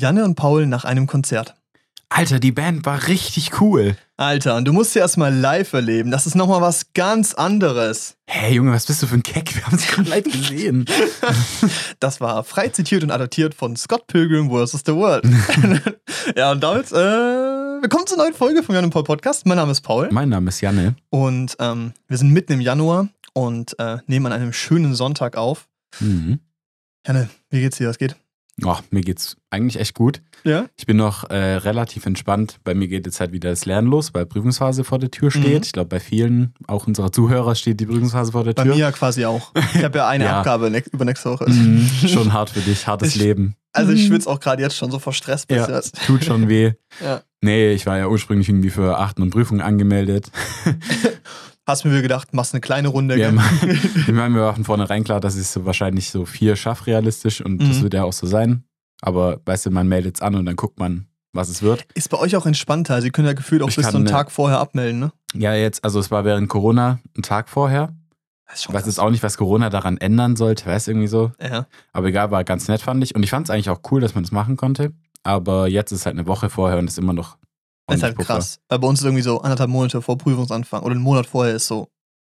Janne und Paul nach einem Konzert. Alter, die Band war richtig cool. Alter, und du musst sie erstmal live erleben. Das ist nochmal was ganz anderes. Hey Junge, was bist du für ein Keck? Wir haben es gerade live gesehen. Das war frei zitiert und adaptiert von Scott Pilgrim vs. The World. ja, und damit, äh, willkommen zur neuen Folge vom Jan und Paul Podcast. Mein Name ist Paul mein Name ist Janne. und ähm, wir sind mitten im Januar und äh, nehmen an einem schönen Sonntag auf. Mhm. Janne, wie geht's dir? Was geht? Oh, mir geht's eigentlich echt gut. Ja? Ich bin noch äh, relativ entspannt. Bei mir geht jetzt halt wieder das Lernen los, weil Prüfungsphase vor der Tür steht. Mhm. Ich glaube, bei vielen, auch unserer Zuhörer, steht die Prüfungsphase vor der Bei Tür. mir ja quasi auch. Ich habe ja eine Ja. Abgabe ne über nächste Woche. Mhm. Schon hart für dich, hartes Ich- Leben. Also ich schwitze auch gerade jetzt schon so vor Stress. bis Ja, jetzt. tut schon weh. Ja. Nee, ich war ja ursprünglich irgendwie für Achten und Prüfungen angemeldet. Hast mir gedacht, machst eine kleine Runde. Haben, ich meine, wir von vornherein klar, dass ich so wahrscheinlich so vier schaffe realistisch und das Mhm. wird ja auch so sein. Aber weißt du, man meldet es an und dann guckt man, was es wird. Ist bei euch auch entspannter. Also ihr könnt ja gefühlt auch Ich bis kann, so einen ne- Tag vorher abmelden, ne? Ja, jetzt, also es war während Corona ein Tag vorher. Das ist Ich weiß jetzt auch nicht, was Corona daran ändern sollte, weißt du, irgendwie so. Ja. Aber egal, war ganz nett, fand ich. Und ich fand es eigentlich auch cool, dass man das machen konnte. Aber jetzt ist halt eine Woche vorher und ist immer noch. Das ist halt krass. Weil bei uns ist irgendwie so anderthalb Monate vor Prüfungsanfang oder einen Monat vorher ist so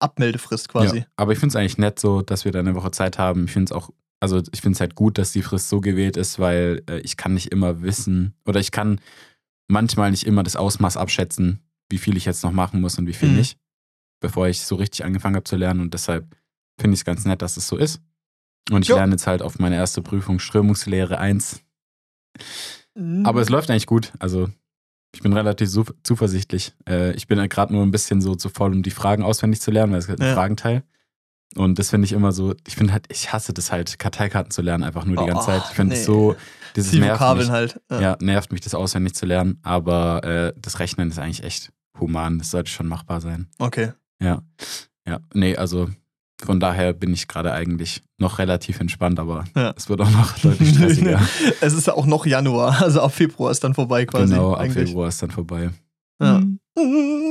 Abmeldefrist quasi. Ja, aber ich finde es eigentlich nett so, dass wir da eine Woche Zeit haben. Ich finde es auch, also ich finde es halt gut, dass die Frist so gewählt ist, weil äh, ich kann nicht immer wissen oder ich kann manchmal nicht immer das Ausmaß abschätzen, wie viel ich jetzt noch machen muss und wie viel Mhm. nicht, bevor ich so richtig angefangen habe zu lernen. Und deshalb finde ich es ganz nett, dass es so ist. Und ich Jo. lerne jetzt halt auf meine erste Prüfung Strömungslehre 1. Mhm. Aber es läuft eigentlich gut. Also ich bin relativ zu- zuversichtlich. Äh, ich bin halt gerade nur ein bisschen so zu voll, um die Fragen auswendig zu lernen, weil es gibt einen Ja. Fragenteil. Und das finde ich immer so, ich finde halt, ich hasse das halt, Karteikarten zu lernen, einfach nur die Oh, ganze Zeit. Ich finde es nee. so, dieses die nervt Vokabeln mich. halt. Ja. Ja, nervt mich, das auswendig zu lernen. Aber äh, das Rechnen ist eigentlich echt human. Das sollte schon machbar sein. Okay. Ja. Ja, nee, also von daher bin ich gerade eigentlich noch relativ entspannt, aber Ja. es wird auch noch deutlich stressiger. es ist ja auch noch Januar, also ab Februar ist dann vorbei quasi. genau, ab eigentlich. Februar ist dann vorbei. Ja.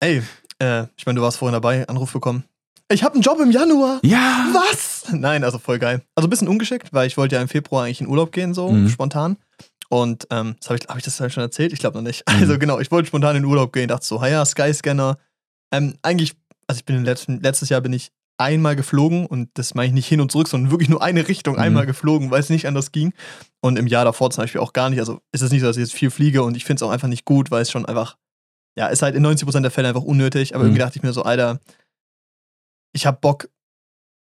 Ey, äh, ich meine, du warst vorhin dabei, Anruf bekommen. Ich habe einen Job im Januar. Ja! Was? Nein, also voll geil. Also ein bisschen ungeschickt, weil ich wollte ja im Februar eigentlich in Urlaub gehen, so Mhm. spontan. Und ähm, das habe ich, hab ich das halt schon erzählt? Ich glaube noch nicht. Mhm. Also genau, ich wollte spontan in Urlaub gehen, dachte so, ja, Skyscanner. Ähm, eigentlich, also ich bin letzten, letztes Jahr bin ich einmal geflogen und das meine ich nicht hin und zurück, sondern wirklich nur eine Richtung Mhm. einmal geflogen, weil es nicht anders ging. Und im Jahr davor zum Beispiel auch gar nicht. Also ist es nicht so, dass ich jetzt viel fliege und ich finde es auch einfach nicht gut, weil es schon einfach, ja, ist halt in 90% der Fälle einfach unnötig. Aber Mhm. irgendwie dachte ich mir so, Alter, ich habe Bock,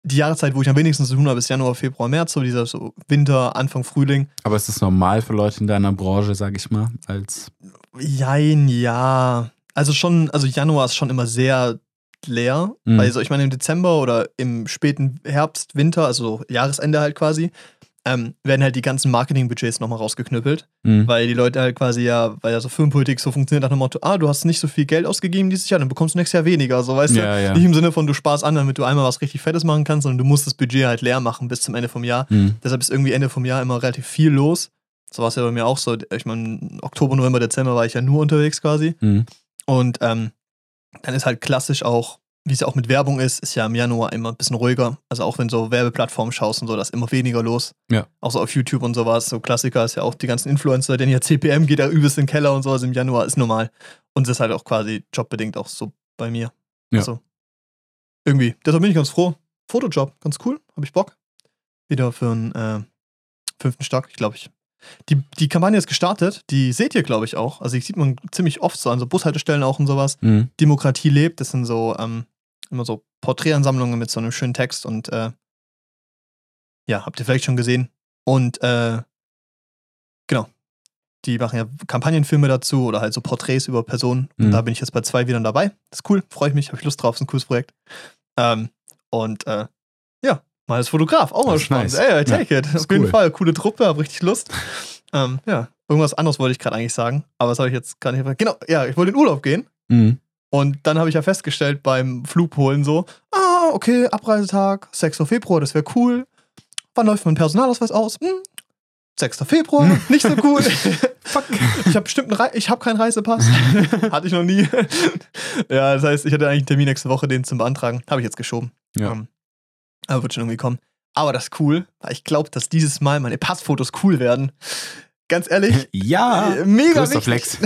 die Jahreszeit, wo ich am wenigsten zu tun habe, ist Januar, Februar, März, so dieser so Winter, Anfang, Frühling. Aber ist das normal für Leute in deiner Branche, sag ich mal, als Jein, ja. Also schon, also Januar ist schon immer sehr leer. Mhm. Weil so, ich meine, im Dezember oder im späten Herbst, Winter, also Jahresende halt quasi, ähm, werden halt die ganzen Marketingbudgets nochmal rausgeknüppelt. Hm. Weil die Leute halt quasi ja, weil ja so Firmenpolitik so funktioniert nach dem Motto, ah, du hast nicht so viel Geld ausgegeben dieses Jahr, dann bekommst du nächstes Jahr weniger. So, weißt Ja, du? ja. Nicht im Sinne von, du sparst an, damit du einmal was richtig Fettes machen kannst, sondern du musst das Budget halt leer machen bis zum Ende vom Jahr. Hm. Deshalb ist irgendwie Ende vom Jahr immer relativ viel los. So war es ja bei mir auch so. Ich meine, Oktober, November, Dezember war ich ja nur unterwegs quasi. Hm. Und ähm, dann ist halt klassisch auch, wie es ja auch mit Werbung ist, ist ja im Januar immer ein bisschen ruhiger. Also auch wenn so Werbeplattformen schaust und so, da ist immer weniger los. Ja. Auch so auf YouTube und sowas. So Klassiker ist ja auch die ganzen Influencer, denn ja CPM geht ja übelst in den Keller und sowas im Januar, ist normal. Und es ist halt auch quasi jobbedingt auch so bei mir. Ja. Also irgendwie. Deshalb bin ich ganz froh. Fotojob, ganz cool, habe ich Bock. Wieder für einen äh, fünften Stock, ich glaube ich. Die, die Kampagne ist gestartet, die seht ihr, glaube ich, auch. Also, die sieht man ziemlich oft so an so Bushaltestellen auch und sowas. Hm. Demokratie lebt, das sind so ähm, immer so Porträtansammlungen mit so einem schönen Text und äh, ja, habt ihr vielleicht schon gesehen. Und äh, genau, die machen ja Kampagnenfilme dazu oder halt so Porträts über Personen. Und Mhm. da bin ich jetzt bei zwei wieder dabei. Das ist cool, freue ich mich, habe ich Lust drauf, ist ein cooles Projekt. Ähm, und äh, mal als Fotograf, auch mal Das spannend. nice. Ey, I take it. ist Auf jeden cool. Fall, coole Truppe, habe richtig Lust. ähm, ja, irgendwas anderes wollte ich gerade eigentlich sagen, aber das habe ich jetzt gar nicht. Genau, ja, ich wollte in Urlaub gehen. Hm. Und dann habe ich ja festgestellt beim Flugholen so, ah, okay, Abreisetag, 6. Februar, das wäre cool. Wann läuft mein Personalausweis aus? Hm, 6. Februar, nicht so cool. Fuck. Ich habe bestimmt einen Rei ich habe keinen Reisepass. hatte ich noch nie. ja, das heißt, ich hatte eigentlich einen Termin nächste Woche, den zum Beantragen. Habe ich jetzt geschoben. Ja. Ähm, aber wird schon irgendwie kommen. Aber das ist cool, weil ich glaube, dass dieses Mal meine Passfotos cool werden. Ganz ehrlich, Ja. äh, mega größter wichtig. Flex.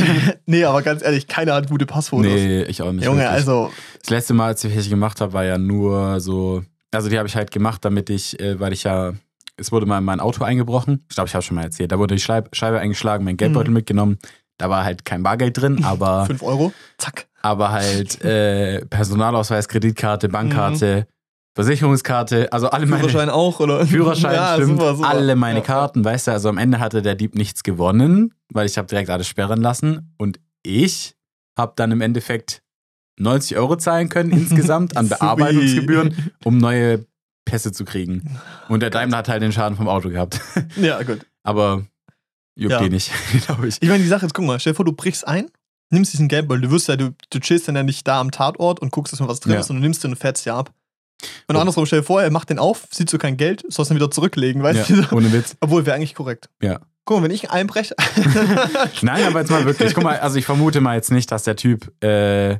nee, aber ganz ehrlich, keiner hat gute Passfotos. Nee, ich auch nicht. Junge, wirklich. also, Das letzte Mal, als ich welche gemacht habe, war ja nur so. Also, die habe ich halt gemacht, damit ich, äh, weil ich ja. Es wurde mal in mein Auto eingebrochen. Ich glaube, ich habe schon mal erzählt. Da wurde die Scheibe eingeschlagen, mein Geldbeutel Mhm. mitgenommen. Da war halt kein Bargeld drin, aber, 5 Euro, zack. aber halt äh, Personalausweis, Kreditkarte, Bankkarte, Versicherungskarte, also alle meine. Führerschein auch, oder? Führerschein, ja, stimmt. super, super. Alle meine Ja. Karten, weißt du, also am Ende hatte der Dieb nichts gewonnen, weil ich habe direkt alles sperren lassen und ich habe dann im Endeffekt 90 Euro zahlen können insgesamt an. Bearbeitungsgebühren, um neue Pässe zu kriegen. Und der Daimler hat halt den Schaden vom Auto gehabt. Ja, gut. Aber juckt Ja. die nicht, glaube ich. Ich meine, die Sache ist, guck mal, stell dir vor, du brichst ein, nimmst diesen Geldbeutel, du wirst ja, du, du chillst dann ja nicht da am Tatort und guckst, dass mal was drin Ja. ist, sondern du nimmst den und fährst ja ab. Und Oh. andersrum, stell dir vor, er macht den auf, sieht so kein Geld, sollst dann wieder zurücklegen, weißt Ja, du? ohne Witz. Obwohl, wäre eigentlich korrekt. Ja. Guck mal, wenn ich einbreche. Nein, aber jetzt mal wirklich. Guck mal, also ich vermute mal jetzt nicht, dass der Typ äh,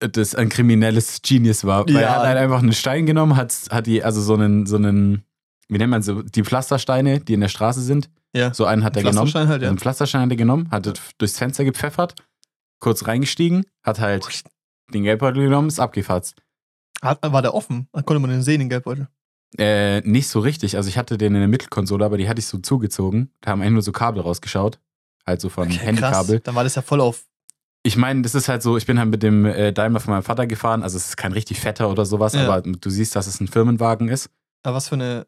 das ein kriminelles Genius war. Weil Ja. er hat halt einfach einen Stein genommen, hat, hat die, also so einen, so einen, wie nennt man so, die Pflastersteine, die in der Straße sind. ja. So einen hat er genommen. Halt, ja. Einen Pflasterstein hat er genommen, hat es durchs Fenster gepfeffert, kurz reingestiegen, hat halt den Geldbeutel genommen, ist abgefatzt. Hat, war der offen? Dann konnte man den sehen, den Geldbeutel. Äh, nicht so richtig. Also ich hatte den in der Mittelkonsole, aber die hatte ich so zugezogen. Da haben eigentlich nur so Kabel rausgeschaut. Halt so von Handykabel. Krass. Dann war das ja voll auf. Ich meine, das ist halt so, ich bin halt mit dem äh, Daimler von meinem Vater gefahren, also es ist kein richtig fetter oder sowas, Ja. aber du siehst, dass es ein Firmenwagen ist. Aber was für eine.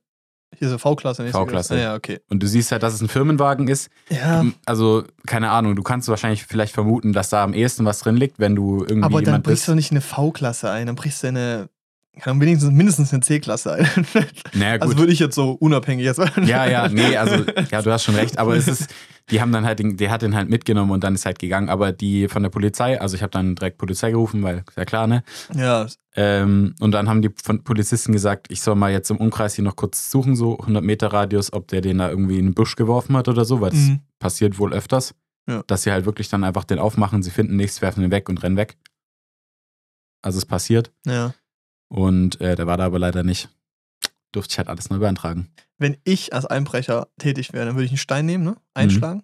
Hier so V-Klasse. nicht so V-Klasse. groß. Ja, okay. Und du siehst halt, dass es ein Firmenwagen ist. Ja. Also, keine Ahnung, du kannst wahrscheinlich vielleicht vermuten, dass da am ehesten was drin liegt, wenn du irgendwie Aber dann brichst bist. du nicht eine V-Klasse ein, dann brichst du eine. Kann wenigstens mindestens eine C-Klasse ein. Naja, gut. Also würde ich jetzt so unabhängig jetzt. ja, ja, nee, also, ja, du hast schon recht, aber es ist, die haben dann halt, den, der hat den halt mitgenommen und dann ist halt gegangen, aber die von der Polizei, also ich habe dann direkt Polizei gerufen, weil, ja klar, ne? Ja, Ähm, und dann haben die von Polizisten gesagt, ich soll mal jetzt im Umkreis hier noch kurz suchen, so 100 Meter Radius, ob der den da irgendwie in den Busch geworfen hat oder so, weil das Mhm. passiert wohl öfters. Ja. Dass sie halt wirklich dann einfach den aufmachen, sie finden nichts, werfen den weg und rennen weg. Also es passiert. ja. Und äh, der war da aber leider nicht. Durfte ich halt alles neu beantragen. Wenn ich als Einbrecher tätig wäre, dann würde ich einen Stein nehmen, Mhm. ne? Einschlagen.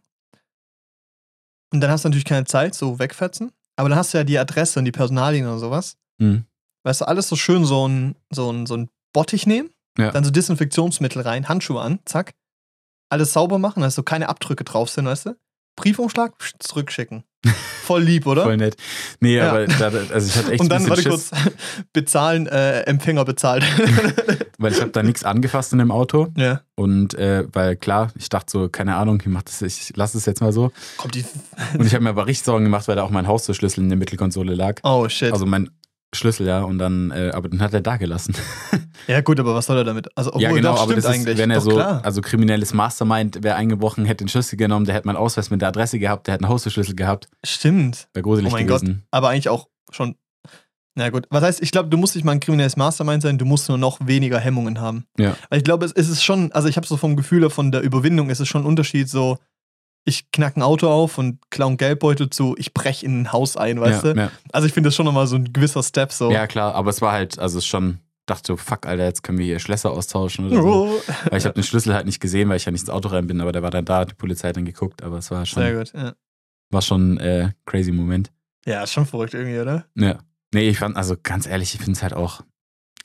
Und dann hast du natürlich keine Zeit, so wegfetzen. Aber dann hast du ja die Adresse und die Personalien und sowas. Mhm. Weißt du, alles so schön so ein, so ein, so ein Bottich nehmen, Ja. dann so Desinfektionsmittel rein, Handschuhe an, zack. Alles sauber machen, dass so keine Abdrücke drauf sind, weißt du? Briefumschlag, psch, zurückschicken. Voll lieb, oder? Voll nett. Nee, Ja. aber da, also ich hatte echt und dann, warte Schiss, kurz, bezahlen, äh, Empfänger bezahlt. weil ich habe da nichts angefasst in dem Auto. ja. Und äh, weil klar, ich dachte so, keine Ahnung, ich mach das, ich lasse es jetzt mal so. Kommt die. Und ich habe mir aber richtig Sorgen gemacht, weil da auch mein Haustürschlüssel in der Mittelkonsole lag. Oh shit. Also mein Schlüssel, ja. Und dann, äh, aber den hat er da gelassen. ja, gut, aber was soll er damit? Also, obwohl, ja, genau, doch, aber stimmt das ist, eigentlich. wenn er doch, so, klar. also kriminelles Mastermind wäre eingebrochen, hätte den Schlüssel genommen, der hätte meinen Ausweis mit der Adresse gehabt, der hätte einen Haustürschlüssel gehabt. Stimmt. Wäre gruselig Oh mein Gott. gewesen. Aber eigentlich auch schon. Na gut, was heißt, ich glaube, du musst nicht mal ein kriminelles Mastermind sein, du musst nur noch weniger Hemmungen haben. Ja. Weil ich glaube, es, es ist schon, also ich habe so vom Gefühl von der Überwindung, es ist schon ein Unterschied, so, ich knack ein Auto auf und klaue einen Geldbeutel zu, ich brech in ein Haus ein, weißt ja, du? ja. Also ich finde das schon nochmal so ein gewisser Step so. ja, klar, aber es war halt, also es ist schon, dachte so, fuck, Alter, jetzt können wir hier Schlösser austauschen oder so. Oh. Weil ich habe den Schlüssel halt nicht gesehen, weil ich ja nicht ins Auto rein bin, aber der war dann da, hat die Polizei hat dann geguckt, aber es war schon, Sehr gut, ja. war schon äh, crazy Moment. Ja, ist schon verrückt irgendwie, oder? Ja. Nee, ich fand, also ganz ehrlich, ich finde es halt auch.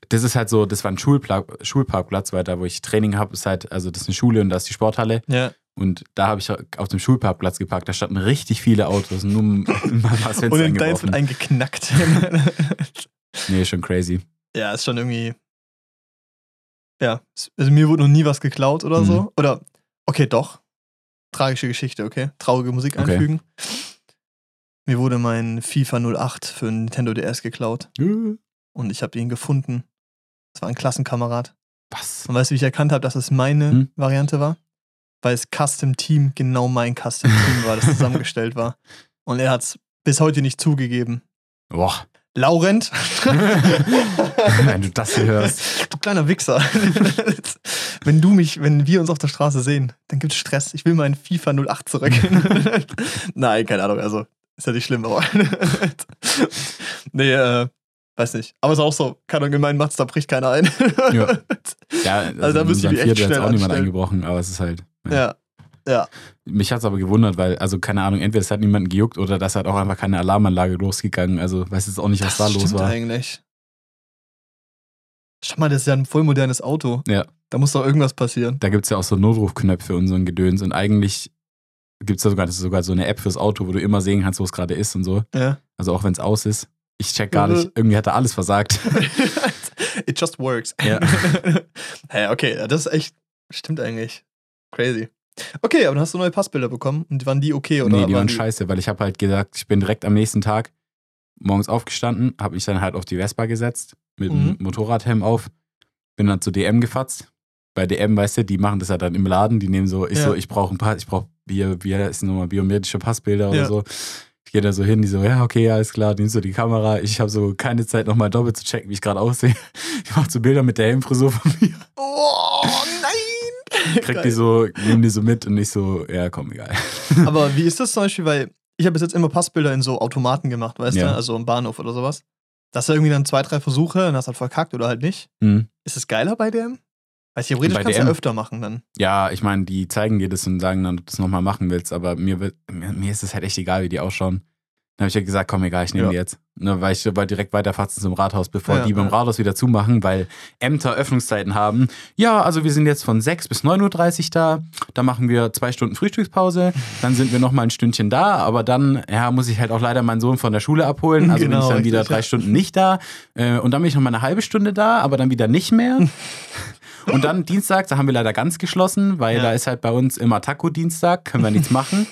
Das ist halt so, das war ein Schulpla Schulparkplatz, weil da, wo ich Training habe, ist halt, also das ist eine Schule und da ist die Sporthalle. Ja. Und da habe ich auf dem Schulparkplatz geparkt. Da standen richtig viele Autos, nur mal was Fenster Und in deins wird eingeknackt. Nee, schon crazy. ja, ist schon irgendwie. Ja, also mir wurde noch nie was geklaut oder Mhm. so. Oder, okay, doch. Tragische Geschichte, okay. Traurige Musik Okay. einfügen. Mir wurde mein FIFA 08 für Nintendo DS geklaut und ich habe ihn gefunden. Das war ein Klassenkamerad. Was? Und weißt du, wie ich erkannt habe, dass es meine Hm? Variante war? Weil es Custom Team genau mein Custom Team war, das zusammengestellt war. Und er hat es bis heute nicht zugegeben. Boah, Laurent, wenn du das hier hörst. du kleiner Wichser. wenn du mich, wenn wir uns auf der Straße sehen, dann gibt es Stress. Ich will meinen FIFA 08 zurück. Nein, keine Ahnung, also ist ja nicht schlimm, aber. nee, äh, weiß nicht. Aber es ist auch so, keine Ahnung, in meinen Mazda bricht keiner ein. Ja. Ja, also, Also da müsst ihr in die unserem echt schnell auch niemand eingebrochen, aber es ist halt. ja. Ja. Mich hat es aber gewundert, weil, also keine Ahnung, entweder es hat niemanden gejuckt oder das hat auch einfach keine Alarmanlage losgegangen. Also weiß jetzt auch nicht, was da Das los stimmt war. eigentlich. Schau mal, das ist ja ein voll modernes Auto. Ja. Da muss doch irgendwas passieren. Da gibt es ja auch so Notrufknöpfe und so ein Gedöns und eigentlich gibt es da sogar, sogar so eine App fürs Auto, wo du immer sehen kannst, wo es gerade ist und so. Ja. Also auch wenn es aus ist. Ich check gar Mhm. nicht, irgendwie hat er alles versagt. It just works. Ja. hey, okay, das ist echt, stimmt eigentlich. Crazy. Okay, aber dann hast du neue Passbilder bekommen und waren die okay oder nee, die waren die scheiße, weil ich habe halt gesagt, ich bin direkt am nächsten Tag morgens aufgestanden, habe mich dann halt auf die Vespa gesetzt, mit Mhm. dem Motorradhelm auf, bin dann zu DM gefatzt. Bei DM, weißt du, die machen das ja dann im Laden, die nehmen so, ich Ja. so, ich brauche ein paar, ich brauche, wie, wie ist nochmal, biometrische Passbilder Ja. oder so. Gehe da so hin, die so, ja, okay, alles klar, nimmst du die Kamera. Ich habe so keine Zeit, nochmal doppelt zu checken, wie ich gerade aussehe. Ich mache so Bilder mit der Helmfrisur von mir. Oh, nein! Krieg Geil. die so, nehm die so mit und ich so, ja, komm, egal. Aber wie ist das zum Beispiel, weil ich habe bis jetzt immer Passbilder in so Automaten gemacht, weißt Ja. du, also im Bahnhof oder sowas. Das ist irgendwie dann zwei, drei Versuche und hast halt verkackt oder halt nicht. Hm. Ist es geiler bei DM? Weil theoretisch kannst du ja DM? öfter machen dann. Ja, ich meine, die zeigen dir das und sagen dann, ob du das nochmal machen willst, aber mir, wird, mir, mir ist es halt echt egal, wie die ausschauen. Dann habe ich ja gesagt, komm, egal, ich nehme Ja. die jetzt. Ne, weil ich wollte direkt weiterfahren zum Rathaus, bevor Ja, die beim ja. Rathaus wieder zumachen, weil Ämter Öffnungszeiten haben. Ja, also wir sind jetzt von 6 bis 9.30 Uhr da. Da machen wir zwei Stunden Frühstückspause. Dann sind wir nochmal ein Stündchen da, aber dann ja, muss ich halt auch leider meinen Sohn von der Schule abholen. Also bin Genau, ich dann wieder richtig, drei. Stunden nicht da. Äh, Und dann bin ich noch mal eine halbe Stunde da, aber dann wieder nicht mehr. Und dann Dienstag, da haben wir leider ganz geschlossen, weil Ja. da ist halt bei uns immer Taco-Dienstag, können wir nichts machen.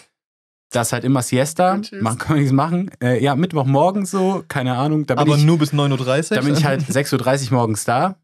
Da ist halt immer Siesta, Tschüss. man kann nichts machen. Äh, ja, Mittwochmorgen so, keine Ahnung. Da bin, Aber ich, nur bis 9.30 Uhr. da bin ich halt 6.30 Uhr morgens da,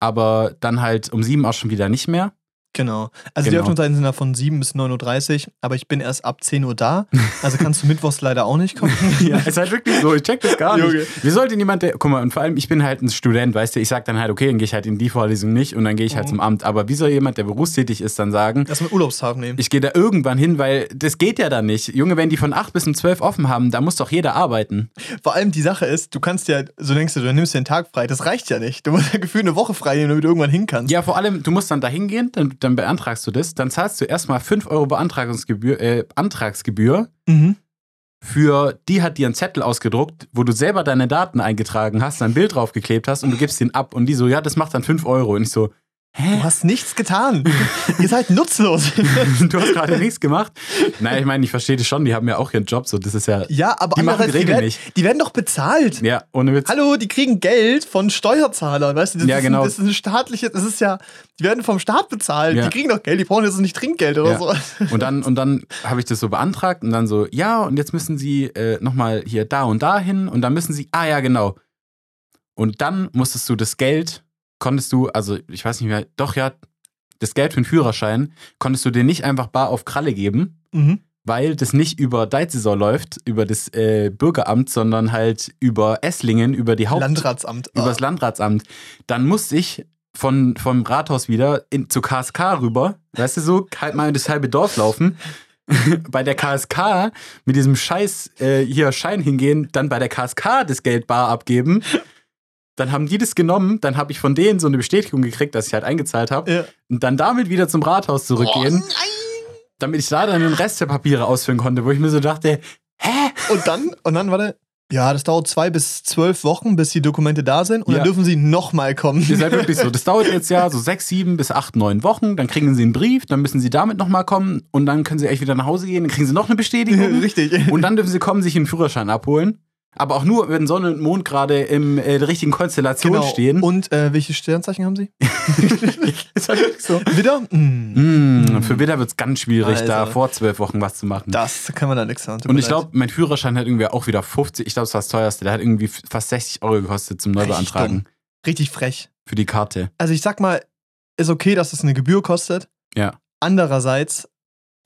aber dann halt um 7 auch schon wieder nicht mehr. Genau. Also die Genau. Öffnungszeiten sind da von 7 bis 9.30 Uhr, aber ich bin erst ab 10 Uhr da. Also kannst du mittwochs leider auch nicht kommen. Ja, ist halt wirklich so, ich check das gar nicht. Junge. Wie sollte niemand, der, guck mal, und vor allem, ich bin halt ein Student, weißt du, ich sag dann halt, okay, dann gehe ich halt in die Vorlesung nicht und dann gehe ich halt Mhm. zum Amt. Aber wie soll jemand, der berufstätig ist, dann sagen, Erstmal Urlaubstag nehmen. ich gehe da irgendwann hin, weil das geht ja dann nicht. Junge, wenn die von 8 bis um 12 offen haben, da muss doch jeder arbeiten. Vor allem die Sache ist, du kannst ja, so denkst du, du nimmst einen Tag frei. Das reicht ja nicht. Du musst ja gefühlt eine Woche frei nehmen, damit du irgendwann hin kannst. Ja, vor allem, du musst dann da hingehen, dann, dann beantragst du das, dann zahlst du erstmal 5 Euro Beantragungsgebühr, äh, Antragsgebühr. Mhm. Für die hat dir einen Zettel ausgedruckt, wo du selber deine Daten eingetragen hast, ein Bild draufgeklebt hast und du gibst den ab. Und die so, ja, das macht dann 5 Euro. Und ich so, hä? Du hast nichts getan. Ihr seid nutzlos. du hast gerade nichts gemacht. Nein, ich meine, ich verstehe das schon, die haben ja auch ihren Job, so das ist ja. ja, aber Die machen die Regeln werden, nicht. die werden doch bezahlt. Ja, ohne Witz. Hallo, die kriegen Geld von Steuerzahlern, weißt du? Das Ja, ist genau. Ein, das ist ein staatliches, das ist ja, die werden vom Staat bezahlt. Ja. Die kriegen doch Geld, die brauchen jetzt nicht Trinkgeld oder Ja. so. Und dann, und dann habe ich das so beantragt und dann so, ja, und jetzt müssen sie äh, nochmal hier da und da hin und dann müssen sie, ah ja, genau. Und dann musstest du das Geld, konntest du, also ich weiß nicht mehr, doch ja, das Geld für den Führerschein konntest du dir nicht einfach bar auf Kralle geben, Mhm. weil das nicht über Deizisor läuft, über das äh, Bürgeramt, sondern halt über Esslingen, über die Haupt Landratsamt. Ah. übers Landratsamt. Dann musste ich von, vom Rathaus wieder in, zu KSK rüber, weißt du so, halt mal in das halbe Dorf laufen. bei der KSK mit diesem Scheiß äh, hier Schein hingehen, dann bei der KSK das Geld bar abgeben. Dann haben die das genommen, dann habe ich von denen so eine Bestätigung gekriegt, dass ich halt eingezahlt habe. Ja. Und dann damit wieder zum Rathaus zurückgehen, Oh, nein! damit ich da dann den Rest der Papiere ausfüllen konnte, wo ich mir so dachte, hä? Und dann, und dann, warte, ja, das dauert zwei bis zwölf Wochen, bis die Dokumente da sind und Ja. dann dürfen sie nochmal kommen. Ist halt wirklich so. Das dauert jetzt ja so sechs, sieben bis acht, neun Wochen. Dann kriegen sie einen Brief, dann müssen sie damit nochmal kommen und dann können sie echt wieder nach Hause gehen. Dann kriegen sie noch eine Bestätigung. Richtig. und dann dürfen sie kommen, sich einen Führerschein abholen. Aber auch nur, wenn Sonne und Mond gerade in äh, der richtigen Konstellation Genau. stehen. Und äh, welche Sternzeichen haben sie? ist halt wirklich so. Widder? Mm. Mm, für Widder wird es ganz schwierig, da Also. vor zwölf Wochen was zu machen. Das kann man da nichts sagen. und ich glaube, mein Führerschein hat irgendwie auch wieder 50, ich glaube, es war das teuerste. Der hat irgendwie fast 60 Euro gekostet zum Neubeantragen. Richtig frech. Für die Karte. Also ich sag mal, ist okay, dass es eine Gebühr kostet. Ja. Andererseits,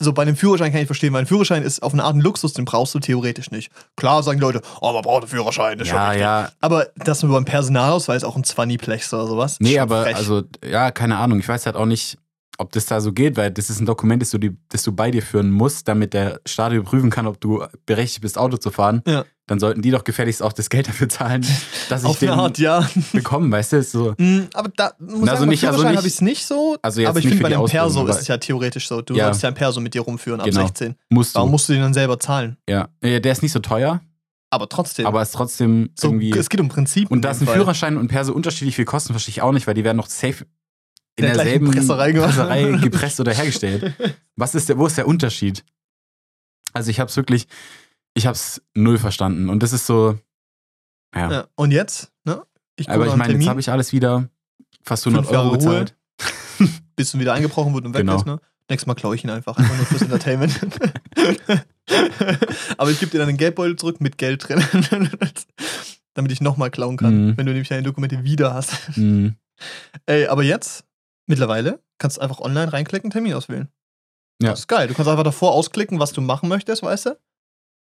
so bei einem Führerschein kann ich verstehen, weil ein Führerschein ist auf eine Art ein Luxus, den brauchst du theoretisch nicht. Klar sagen die Leute, oh, man braucht einen Führerschein, das ist schon Ja, wichtig. ja, Aber das nur beim Personalausweis auch ein Zwanni-Plex oder sowas. Nee, schon aber frech. also, ja, keine Ahnung. Ich weiß halt auch nicht, ob das da so geht, weil das ist ein Dokument, das du, die, das du bei dir führen musst, damit der Staat überprüfen kann, ob du berechtigt bist, Auto zu fahren. Ja. Dann sollten die doch gefälligst auch das Geld dafür zahlen, dass ich den Art, ja. bekomme, weißt du? Ist so, Mm, Aber da muss Also ich nicht- sagen, also also nicht- habe ich es nicht so. also jetzt aber ich nicht finde, bei dem Perso ist es ja theoretisch so. Du Ja. sollst ja ein Perso mit dir rumführen ab Genau. 16. musst Warum du. musst du den dann selber zahlen? Ja. der ist nicht so teuer, Aber trotzdem. aber ist trotzdem so, irgendwie. es geht um Prinzip. Und in da dem ein Fall. Führerschein und Perso unterschiedlich viel kosten, verstehe ich auch nicht, weil die werden noch safe in der gleichen derselben Presserei. Presserei gepresst oder hergestellt. Was ist der, wo ist der Unterschied? Also ich habe es wirklich, ich habe es null verstanden. Und das ist so, ja. Ja. Und jetzt? Ne? Ich Aber ich meine, jetzt habe ich alles wieder fast 100 Fünf Euro Ruhe. gezahlt. bis du wieder eingebrochen wird und weg Genau. ist. Ne? Nächstes Mal klaue ich ihn einfach. Einfach nur fürs Entertainment. aber ich gebe dir dann den Geldbeutel zurück mit Geld drin. damit ich nochmal klauen kann, Mhm. wenn du nämlich deine Dokumente wieder hast. Mhm. Ey, aber jetzt, mittlerweile, kannst du einfach online reinklicken, Termin auswählen. Ja. Das ist geil. Du kannst einfach davor ausklicken, was du machen möchtest, weißt du?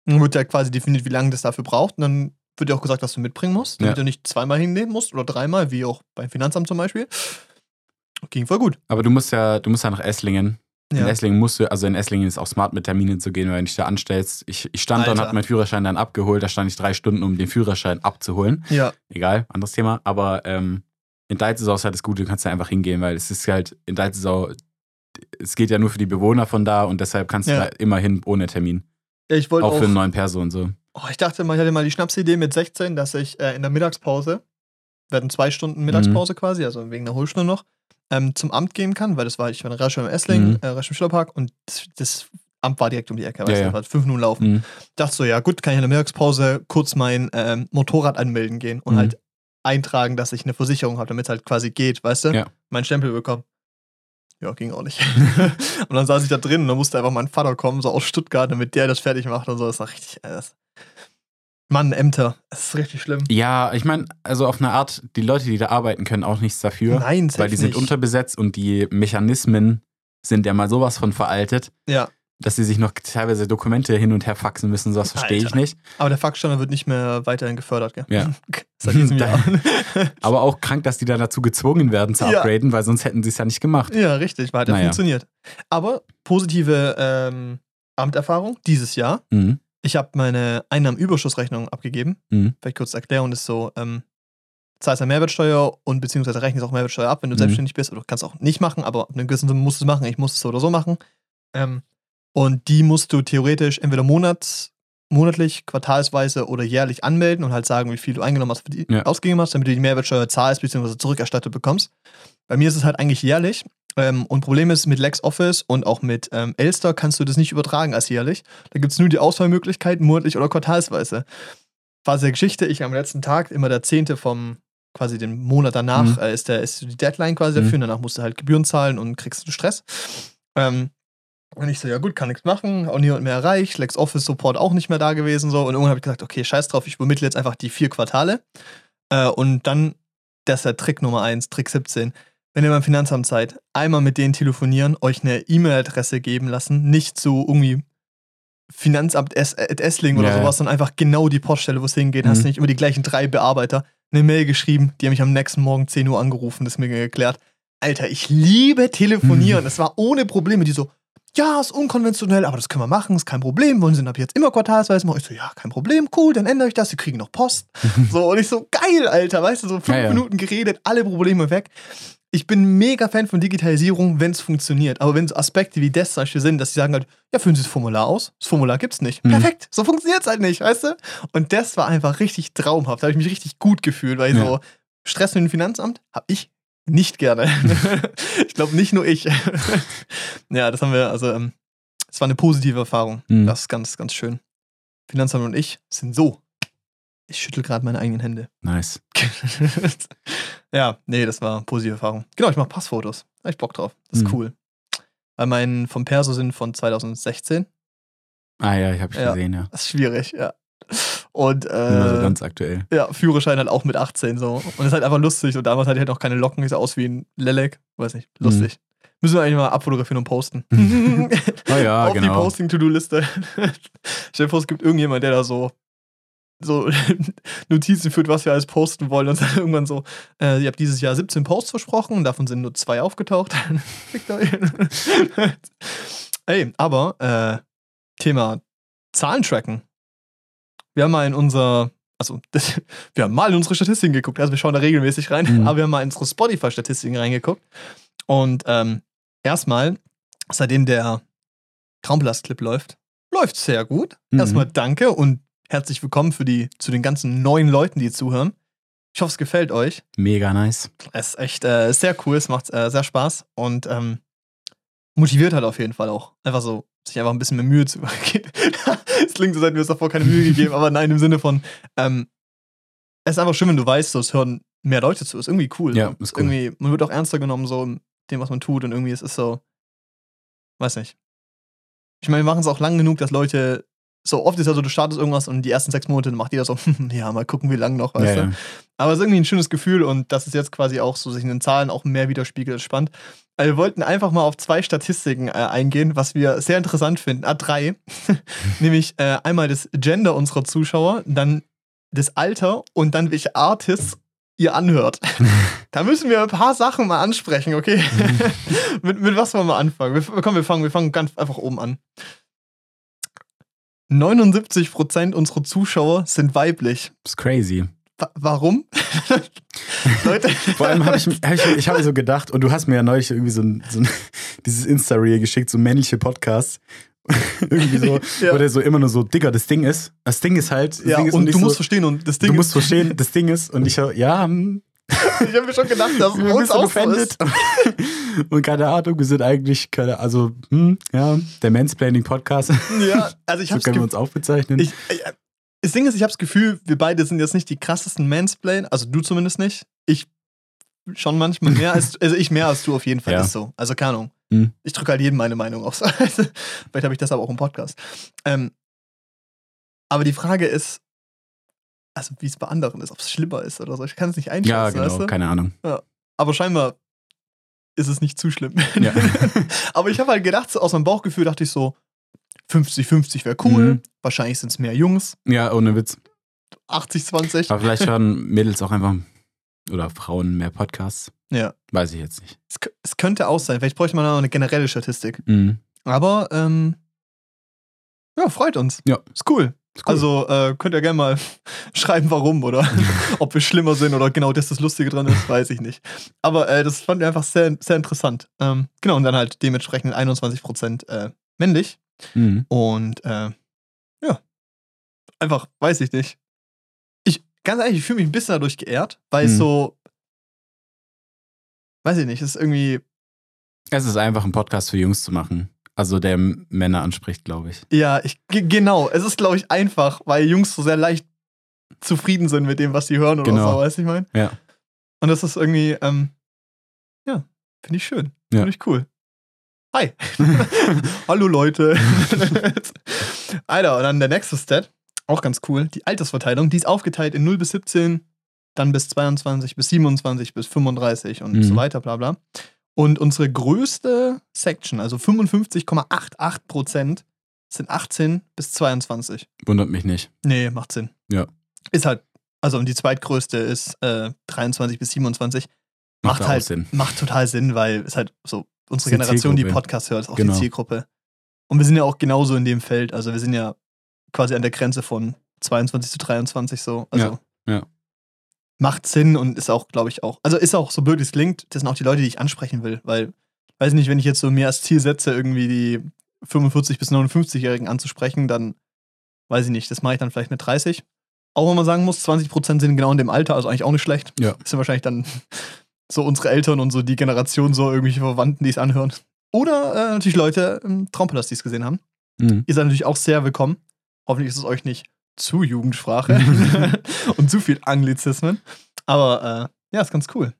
Dann wird ja quasi definiert, wie lange das dafür braucht. Und dann wird dir auch gesagt, was du mitbringen musst, damit Ja. du nicht zweimal hinnehmen musst oder dreimal, wie auch beim Finanzamt zum Beispiel. Ging voll gut. Aber du musst ja, du musst ja nach Esslingen. In Ja. Esslingen musst du, also in Esslingen ist auch smart mit Terminen zu gehen, weil wenn dich da anstellst. Ich, ich stand da und habe meinen Führerschein dann abgeholt. Da stand ich drei Stunden, um den Führerschein abzuholen. ja. Egal, anderes Thema. Aber ähm, in Deizesau ist halt das Gute, du kannst da einfach hingehen, weil es ist halt in Deizesau, es geht ja nur für die Bewohner von da und deshalb kannst Ja. du da immer hin ohne Termin. Ja, ich wollte Auch auch. für einen neuen Perso und so. oh, ich dachte mal, ich hatte mal die Schnapsidee mit 16, dass ich äh, in der Mittagspause, hatten zwei Stunden Mittagspause quasi, also wegen der Hohlstunde noch, ähm, zum Amt gehen kann, weil das war, ich war in Raschel im Essling, Mhm. äh, Raschel im Schillerpark und das, das Amt war direkt um die Ecke, Ja, weißt du, ja. fünf Minuten laufen. Mhm. dachte so, ja gut, kann ich in der Mittagspause kurz mein ähm, Motorrad anmelden gehen und Mhm. halt eintragen, dass ich eine Versicherung habe, damit es halt quasi geht, weißt du? Ja. Meinen Stempel bekommen. Ja, ging auch nicht. und dann saß ich da drin und dann musste einfach mein Vater kommen, so aus Stuttgart, damit der das fertig macht und so. Das war richtig. Äh, das Mann, Ämter. Das ist richtig schlimm. Ja, ich meine, also auf eine Art, die Leute, die da arbeiten, können auch nichts dafür. Nein, weil die sind nicht. unterbesetzt und die Mechanismen sind ja mal sowas von veraltet, Ja, dass sie sich noch teilweise Dokumente hin und her faxen müssen. Sowas verstehe ich nicht. aber der Faxstandard wird nicht mehr weiterhin gefördert, gell? Ja. Seit diesem Jahr. Aber auch krank, dass die dann dazu gezwungen werden zu Ja. upgraden, weil sonst hätten sie es ja nicht gemacht. Ja, richtig, weil hat ja Naja. funktioniert. Aber positive ähm, Amterfahrung dieses Jahr. Mhm. Ich habe meine Einnahmenüberschussrechnung abgegeben. Mhm. Vielleicht kurz Erklärung ist so, ähm, zahlst ja Mehrwertsteuer und beziehungsweise rechnest auch Mehrwertsteuer ab, wenn du Mhm. selbstständig bist. Oder du kannst auch nicht machen, aber in einem gewissen Sinne musst du es machen. Ich muss es so oder so machen. Ähm, und die musst du theoretisch entweder monats, monatlich, quartalsweise oder jährlich anmelden und halt sagen, wie viel du eingenommen hast, die, Ja. ausgegeben hast, damit du die Mehrwertsteuer zahlst beziehungsweise zurückerstattet bekommst. Bei mir ist es halt eigentlich jährlich. Ähm, und Problem ist, mit LexOffice und auch mit ähm, Elster kannst du das nicht übertragen als jährlich. Da gibt es nur die Auswahlmöglichkeiten, monatlich oder quartalsweise. Phase der Geschichte, ich am letzten Tag, immer der 10. vom quasi den Monat danach, Mhm. äh, ist, der, ist die Deadline quasi Mhm. dafür. Und danach musst du halt Gebühren zahlen und kriegst du Stress. Ähm, und ich so, ja gut, kann nichts machen, auch niemand mehr erreicht, LexOffice Support auch nicht mehr da gewesen. so Und irgendwann habe ich gesagt, okay, scheiß drauf, ich übermittle jetzt einfach die vier Quartale. Äh, und dann, das ist der Trick Nummer eins, Trick 17. Wenn ihr beim Finanzamt seid, einmal mit denen telefonieren, euch eine E-Mail-Adresse geben lassen, nicht so irgendwie Finanzamt Essling oder Ja, sowas, sondern einfach genau die Poststelle, wo es hingeht. Hast Mhm. du nicht immer die gleichen drei Bearbeiter eine Mail geschrieben, die haben mich am nächsten Morgen 10 Uhr angerufen, das mir geklärt. Alter, ich liebe telefonieren. Mhm. Das war ohne Probleme. Die so, ja, ist unkonventionell, aber das können wir machen, ist kein Problem. Wollen Sie ab jetzt immer quartalsweise machen? Ich so, ja, kein Problem, cool, dann ändere ich das, Sie kriegen noch Post. so, und ich so, geil, Alter, weißt du, so fünf Ja, ja. Minuten geredet, alle Probleme weg. Ich bin mega Fan von Digitalisierung, wenn es funktioniert. Aber wenn so Aspekte wie das zum Beispiel sind, dass sie sagen halt, ja, füllen Sie das Formular aus. Das Formular gibt's nicht. Mhm. Perfekt, so funktioniert es halt nicht, weißt du? Und das war einfach richtig traumhaft. Da habe ich mich richtig gut gefühlt, weil Ja. so Stress mit dem Finanzamt habe ich nicht gerne. ich glaube, nicht nur ich. ja, das haben wir, also, ähm, es war eine positive Erfahrung. Mhm. Das ist ganz, ganz schön. Finanzamt und ich sind so. Ich schüttel gerade meine eigenen Hände. Nice. ja, nee, das war eine positive Erfahrung. Genau, ich mache Passfotos. Da hab ich Bock drauf. Das ist Mhm. cool. Weil mein vom Perso sind von 2016. Ah ja, ich habe Ja. gesehen, ja. Das ist schwierig, ja. Und äh, ganz aktuell. ja, Führerschein halt auch mit 18 so. Und ist halt einfach lustig. Und damals hatte ich halt noch keine Locken, ich sah aus wie ein Lelek. Weiß nicht, lustig. Müssen wir eigentlich mal abfotografieren und posten. Oh ja, Auf die genau. Posting-To-Do-Liste. Stell dir vor, es gibt irgendjemand, der da so, so Notizen führt, was wir alles posten wollen und sagt irgendwann so, äh, ihr habt dieses Jahr 17 Posts versprochen davon sind nur zwei aufgetaucht. Ey, aber äh, Thema Zahlen tracken. Wir haben mal in unser, also das, wir haben mal in unsere Statistiken geguckt, also wir schauen da regelmäßig rein, Mhm. aber wir haben mal in unsere Spotify-Statistiken reingeguckt. Und ähm, erstmal, seitdem der Traumpalast-Clip läuft, läuft sehr gut. Mhm. Erstmal danke und herzlich willkommen für die, zu den ganzen neuen Leuten, die zuhören. Ich hoffe, es gefällt euch. Mega nice. Es ist echt äh, sehr cool, es macht äh, sehr Spaß und ähm, motiviert halt auf jeden Fall auch. Einfach so, sich einfach ein bisschen mehr Mühe zu geben. Es klingt so, als hätten wir uns davor keine Mühe gegeben, aber nein, im Sinne von, ähm, es ist einfach schön, wenn du weißt, so, es hören mehr Leute zu. Ist irgendwie cool. Ja, ist cool. Irgendwie, man wird auch ernster genommen, so in dem, was man tut und irgendwie es ist so, weiß nicht. Ich meine, wir machen es auch lang genug, dass Leute, so oft ist ja so, du startest irgendwas und die ersten sechs Monate macht jeder so, ja, mal gucken, wie lange noch, weißt Ja, du? ja. Aber es ist irgendwie ein schönes Gefühl und dass es jetzt quasi auch so sich in den Zahlen auch mehr widerspiegelt, ist spannend. Also wir wollten einfach mal auf zwei Statistiken äh, eingehen, was wir sehr interessant finden. Ah, drei. Nämlich äh, einmal das Gender unserer Zuschauer, dann das Alter und dann welche Artists ihr anhört. da müssen wir ein paar Sachen mal ansprechen, okay? mit, mit was wollen wir anfangen? Wir, komm, wir fangen, wir fangen ganz einfach oben an. 79% unserer Zuschauer sind weiblich. Das ist crazy. Wa- Warum? Leute. Vor allem habe ich, hab ich, ich mir so gedacht, und du hast mir ja neulich irgendwie so, ein, so ein, dieses Insta-Reel geschickt, so männliche Podcasts. irgendwie so, Ja. wo der so immer nur so, Digga, das Ding ist, das Ding ist halt, das Ja, Ding ist und nicht du so, musst verstehen, und das Ding du musst ist, verstehen, das Ding ist, und ich so, ja, hm, ich habe mir schon gedacht, dass es wir uns auch so ist. und keine Ahnung, wir sind eigentlich, keine, also, hm, ja, der Mansplaining-Podcast, Ja, also ich so hab's können wir uns auch bezeichnen. ich, ich, Das Ding ist, ich habe das Gefühl, wir beide sind jetzt nicht die krassesten Mansplain, also du zumindest nicht. Ich schon manchmal mehr als, also ich mehr als du auf jeden Fall, Ja. ist so. Also keine Ahnung. Hm. Ich drücke halt jedem meine Meinung aus. Also, Vielleicht habe ich das aber auch im Podcast. Ähm, aber die Frage ist, also wie es bei anderen ist, ob es schlimmer ist oder so. Ich kann es nicht einschätzen, ja, genau, weißt du? keine Ahnung. Aber scheinbar ist es nicht zu schlimm. Ja. aber ich habe halt gedacht, so aus meinem Bauchgefühl dachte ich so, 50-50 wäre cool. Mhm. Wahrscheinlich sind es mehr Jungs. ja, ohne Witz. 80-20. Aber vielleicht hören Mädels auch einfach, oder Frauen mehr Podcasts. Ja. Weiß ich jetzt nicht. Es, es könnte auch sein. Vielleicht bräuchte man noch eine generelle Statistik. Mhm. Aber, ähm, ja, freut uns. Ja. Ist cool. Cool. Also äh, könnt ihr gerne mal schreiben, warum oder ob wir schlimmer sind oder genau das das Lustige dran ist, weiß ich nicht. Aber äh, das fand ich einfach sehr, sehr interessant. Ähm, genau, und dann halt dementsprechend 21% äh, männlich. Mhm. Und äh, ja, einfach, weiß ich nicht. Ich, ganz ehrlich, ich fühle mich ein bisschen dadurch geehrt, weil es Mhm. so, weiß ich nicht, es ist irgendwie, Es ist einfach ein Podcast für Jungs zu machen. Also der Männer anspricht, glaube ich. ja, ich, ge- genau, es ist, glaube ich, einfach, weil Jungs so sehr leicht zufrieden sind mit dem, was sie hören oder Genau. so, weißt du, ich meine? Ja. Und das ist irgendwie, ähm, ja, finde ich schön. Ja. Finde ich cool. Hi. Hallo Leute. Alter, und dann der nächste Stat, auch ganz cool, die Altersverteilung, die ist aufgeteilt in 0 bis 17, dann bis 22, bis 27, bis 35 und Mhm. so weiter, bla bla. Und unsere größte Section, also 55,88% sind 18 bis 22. Wundert mich nicht. Nee, macht Sinn. Ja. Ist halt, also und die zweitgrößte ist äh, 23 bis 27. Macht, Macht halt- Sinn. Macht total Sinn, weil es halt so unsere Die Generation, die. Podcast hört, ist auch Genau. die Zielgruppe. Und wir sind ja auch genauso in dem Feld. Also wir sind ja quasi an der Grenze von 22 zu 23 so. Also Ja, ja. Macht Sinn und ist auch, glaube ich, auch. Also ist auch so blöd, wie es klingt, das sind auch die Leute, die ich ansprechen will, weil, weiß nicht, wenn ich jetzt so mir als Ziel setze, irgendwie die 45 bis 59-Jährigen anzusprechen, dann weiß ich nicht, das mache ich dann vielleicht mit 30. Auch wenn man sagen muss, 20% sind genau in dem Alter, also eigentlich auch nicht schlecht. Ja. Das sind wahrscheinlich dann so unsere Eltern und so die Generation, so irgendwelche Verwandten, die es anhören. Oder äh, natürlich Leute im Traumpalast, die es gesehen haben. Mhm. Ihr seid natürlich auch sehr willkommen. Hoffentlich ist es euch nicht zu Jugendsprache und zu viel Anglizismen. Aber äh, ja, ist ganz cool.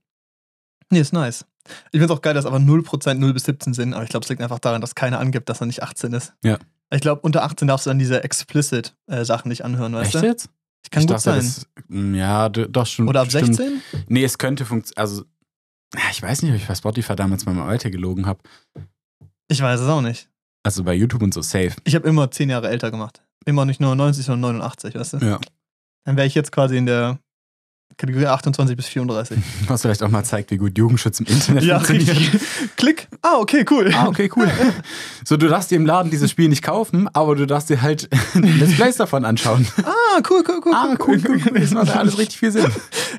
Nee, ist nice. Ich finde es auch geil, dass aber 0% 0 bis 17 sind, aber ich glaube, es liegt einfach daran, dass keiner angibt, dass er nicht 18 ist. Ja. Ich glaube, unter 18 darfst du dann diese Explicit-Sachen nicht anhören, weißt Echt du? jetzt? Ich kann ich gut dachte, sein. das, mm, ja, doch schon. Oder ab stimmt. 16? Nee, es könnte funktionieren. Also, ich weiß nicht, ob ich bei Spotify damals mal weiter gelogen habe. Ich weiß es auch nicht. Also bei YouTube und so safe. Ich habe immer 10 Jahre älter gemacht. Immer nicht 99, sondern 89, weißt du? Ja. Dann wäre ich jetzt quasi in der Kategorie 28 bis 34. Was vielleicht auch mal zeigt, wie gut Jugendschutz im Internet ja, funktioniert. richtig. Klick. Ah, okay, cool. Ah, okay, cool. So, du darfst dir im Laden dieses Spiel nicht kaufen, aber du darfst dir halt Let's Plays davon anschauen. Ah, cool, cool, cool. Ah, cool, cool, cool. Das macht ja alles richtig viel Sinn.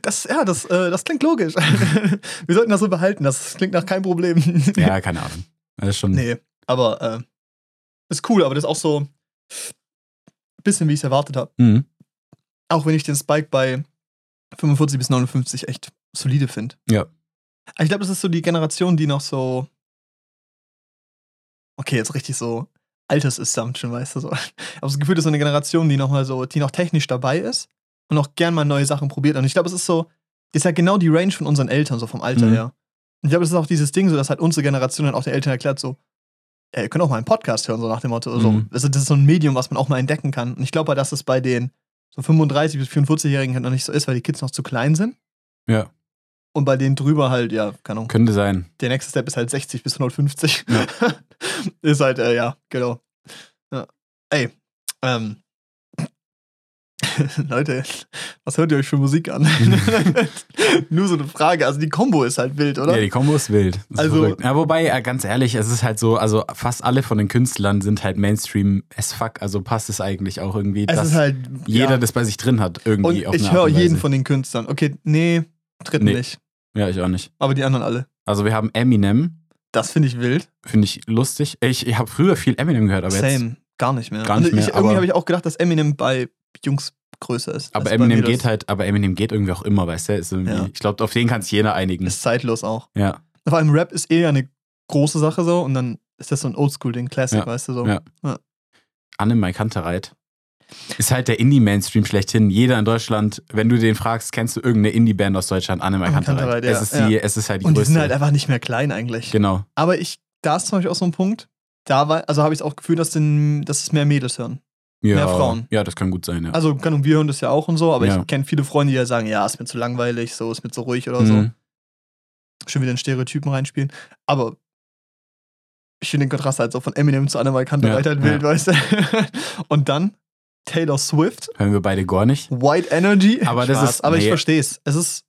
Das, ja, das, äh, das klingt logisch. Wir sollten das so behalten. Das klingt nach kein Problem. Ja, keine Ahnung. Das ist schon. Nee, aber äh, ist cool, aber das ist auch so bisschen, wie ich es erwartet habe. Mhm. Auch wenn ich den Spike bei 45 bis 59 echt solide finde. Ja. Aber Ich glaube, das ist so die Generation, die noch so. Okay, jetzt richtig so Altersassumption, weißt du so. Aber das Gefühl, das ist so eine Generation, die noch mal so, die noch technisch dabei ist und auch gern mal neue Sachen probiert. Und ich glaube, es ist so, das ist ja genau die Range von unseren Eltern, so vom Alter Mhm. her. Und ich glaube, es ist auch dieses Ding, so dass halt unsere Generation dann auch den Eltern erklärt, so, ihr könnt auch mal einen Podcast hören, so nach dem Motto. Mhm. Also, das ist so ein Medium, was man auch mal entdecken kann. Und ich glaube dass es bei den so 35 bis 44-Jährigen halt noch nicht so ist, weil die Kids noch zu klein sind. Ja, Und bei denen drüber halt, ja, keine Ahnung. könnte sein. Der nächste Step ist halt 60 bis 150. Ja. ist halt, äh, ja, genau. Ja. Ey, ähm. Leute, was hört ihr euch für Musik an? Nur so eine Frage. Also die Kombo ist halt wild, oder? Ja, die Kombo ist wild. Ist Also- verrückt. ja, wobei, äh, ganz ehrlich, es ist halt so, also fast alle von den Künstlern sind halt Mainstream as fuck, also passt es eigentlich auch irgendwie, es dass ist halt. jeder ja. das bei sich drin hat, Und irgendwie auf ich höre und jeden von den Künstlern. Okay, nee, dritten Nee. nicht. Ja, ich auch nicht. Aber die anderen alle. Also wir haben Eminem, Das finde ich wild. finde ich lustig. Ich, ich habe früher viel Eminem gehört, aber jetzt. Same. Gar nicht mehr. Gar nicht Und mehr, ich, irgendwie habe ich auch gedacht, dass Eminem bei Jungs größer ist. Aber Eminem geht halt, aber Eminem geht irgendwie auch immer, weißt du? Ja. Ich glaube, auf den kann sich jeder einigen. Ist zeitlos auch. ja, Vor allem Rap ist eher eine große Sache so und dann ist das so ein Oldschool-Ding, Classic, Ja, weißt du so. ja. Anne Kantereit ist halt der Indie-Mainstream schlechthin. Jeder in Deutschland, wenn du den fragst, kennst du irgendeine Indie-Band aus Deutschland, Anne Anne Kantereit. Kantereit, ja, es, ist die, ja. es ist halt die Und die größte. sind halt einfach nicht mehr klein eigentlich. genau. Aber ich, da ist zum Beispiel auch so ein Punkt, da war, also habe ich auch Gefühl, dass, den, dass es mehr Mädels hören. Ja, Mehr Frauen. Ja, das kann gut sein, ja. Also, Ahnung, wir hören das ja auch und so, aber Ja. ich kenne viele Freunde, die ja sagen, ja, ist mir zu langweilig, so, ist mir zu ruhig oder so. Mhm. Schon wieder in Stereotypen reinspielen. Aber ich finde den Kontrast halt so von Eminem zu Annemai Kantereit Ja, halt wild, ja. weißt du? und dann Taylor Swift, Hören wir beide gar nicht. White Energy. Aber das Spaß, ist- Aber ich nee. verstehe es. Es ist.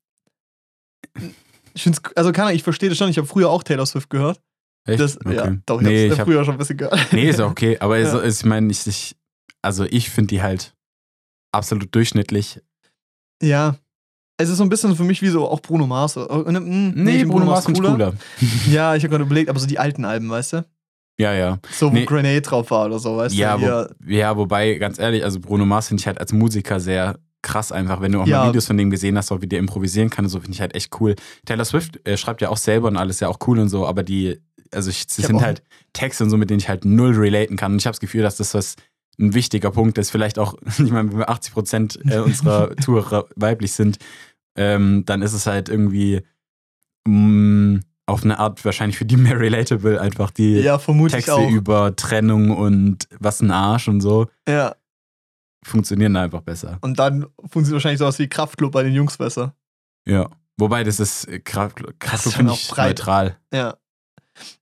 Ich finde also keine Ahnung, ich verstehe das schon. Ich habe früher auch Taylor Swift gehört. Echt? Das, Ja, doch, ich nee, habe ich hab, früher schon ein bisschen gehört. nee, ist auch okay. Aber Ja. so ist, ich meine, ich, ich, also ich finde die halt absolut durchschnittlich. Ja. Es ist so ein bisschen für mich wie so auch Bruno Mars. Äh, äh, mm, Nee, ich find Bruno Mars ich cooler. Ja, ich habe gerade überlegt, aber so die alten Alben, weißt du? Ja, ja. So, wo Nee. Grenade drauf war oder so, weißt Ja, du? wo, Ja, ja, wobei, ganz ehrlich, also Bruno Mars finde ich halt als Musiker sehr krass einfach, wenn du auch Ja. mal Videos von dem gesehen hast, auch wie der improvisieren kann und so, finde ich halt echt cool. Taylor Swift äh, schreibt ja auch selber und alles ja auch cool und so, aber die, also ich, das hab sind halt Texte und so, mit denen ich halt null relaten kann und ich habe das Gefühl, dass das was ein wichtiger Punkt ist, vielleicht auch, ich meine, wenn wir 80 Prozent äh, unserer Zuhörer weiblich sind, ähm, dann ist es halt irgendwie mh, auf eine Art wahrscheinlich für die mehr relatable, einfach die ja Texte über Trennung und was ein Arsch und so Ja. funktionieren da einfach besser. Und dann funktioniert wahrscheinlich sowas wie Kraftclub bei den Jungs besser. Ja. Wobei das ist äh, Kraft, Das Kraft ist finde ich breit. neutral. Ja.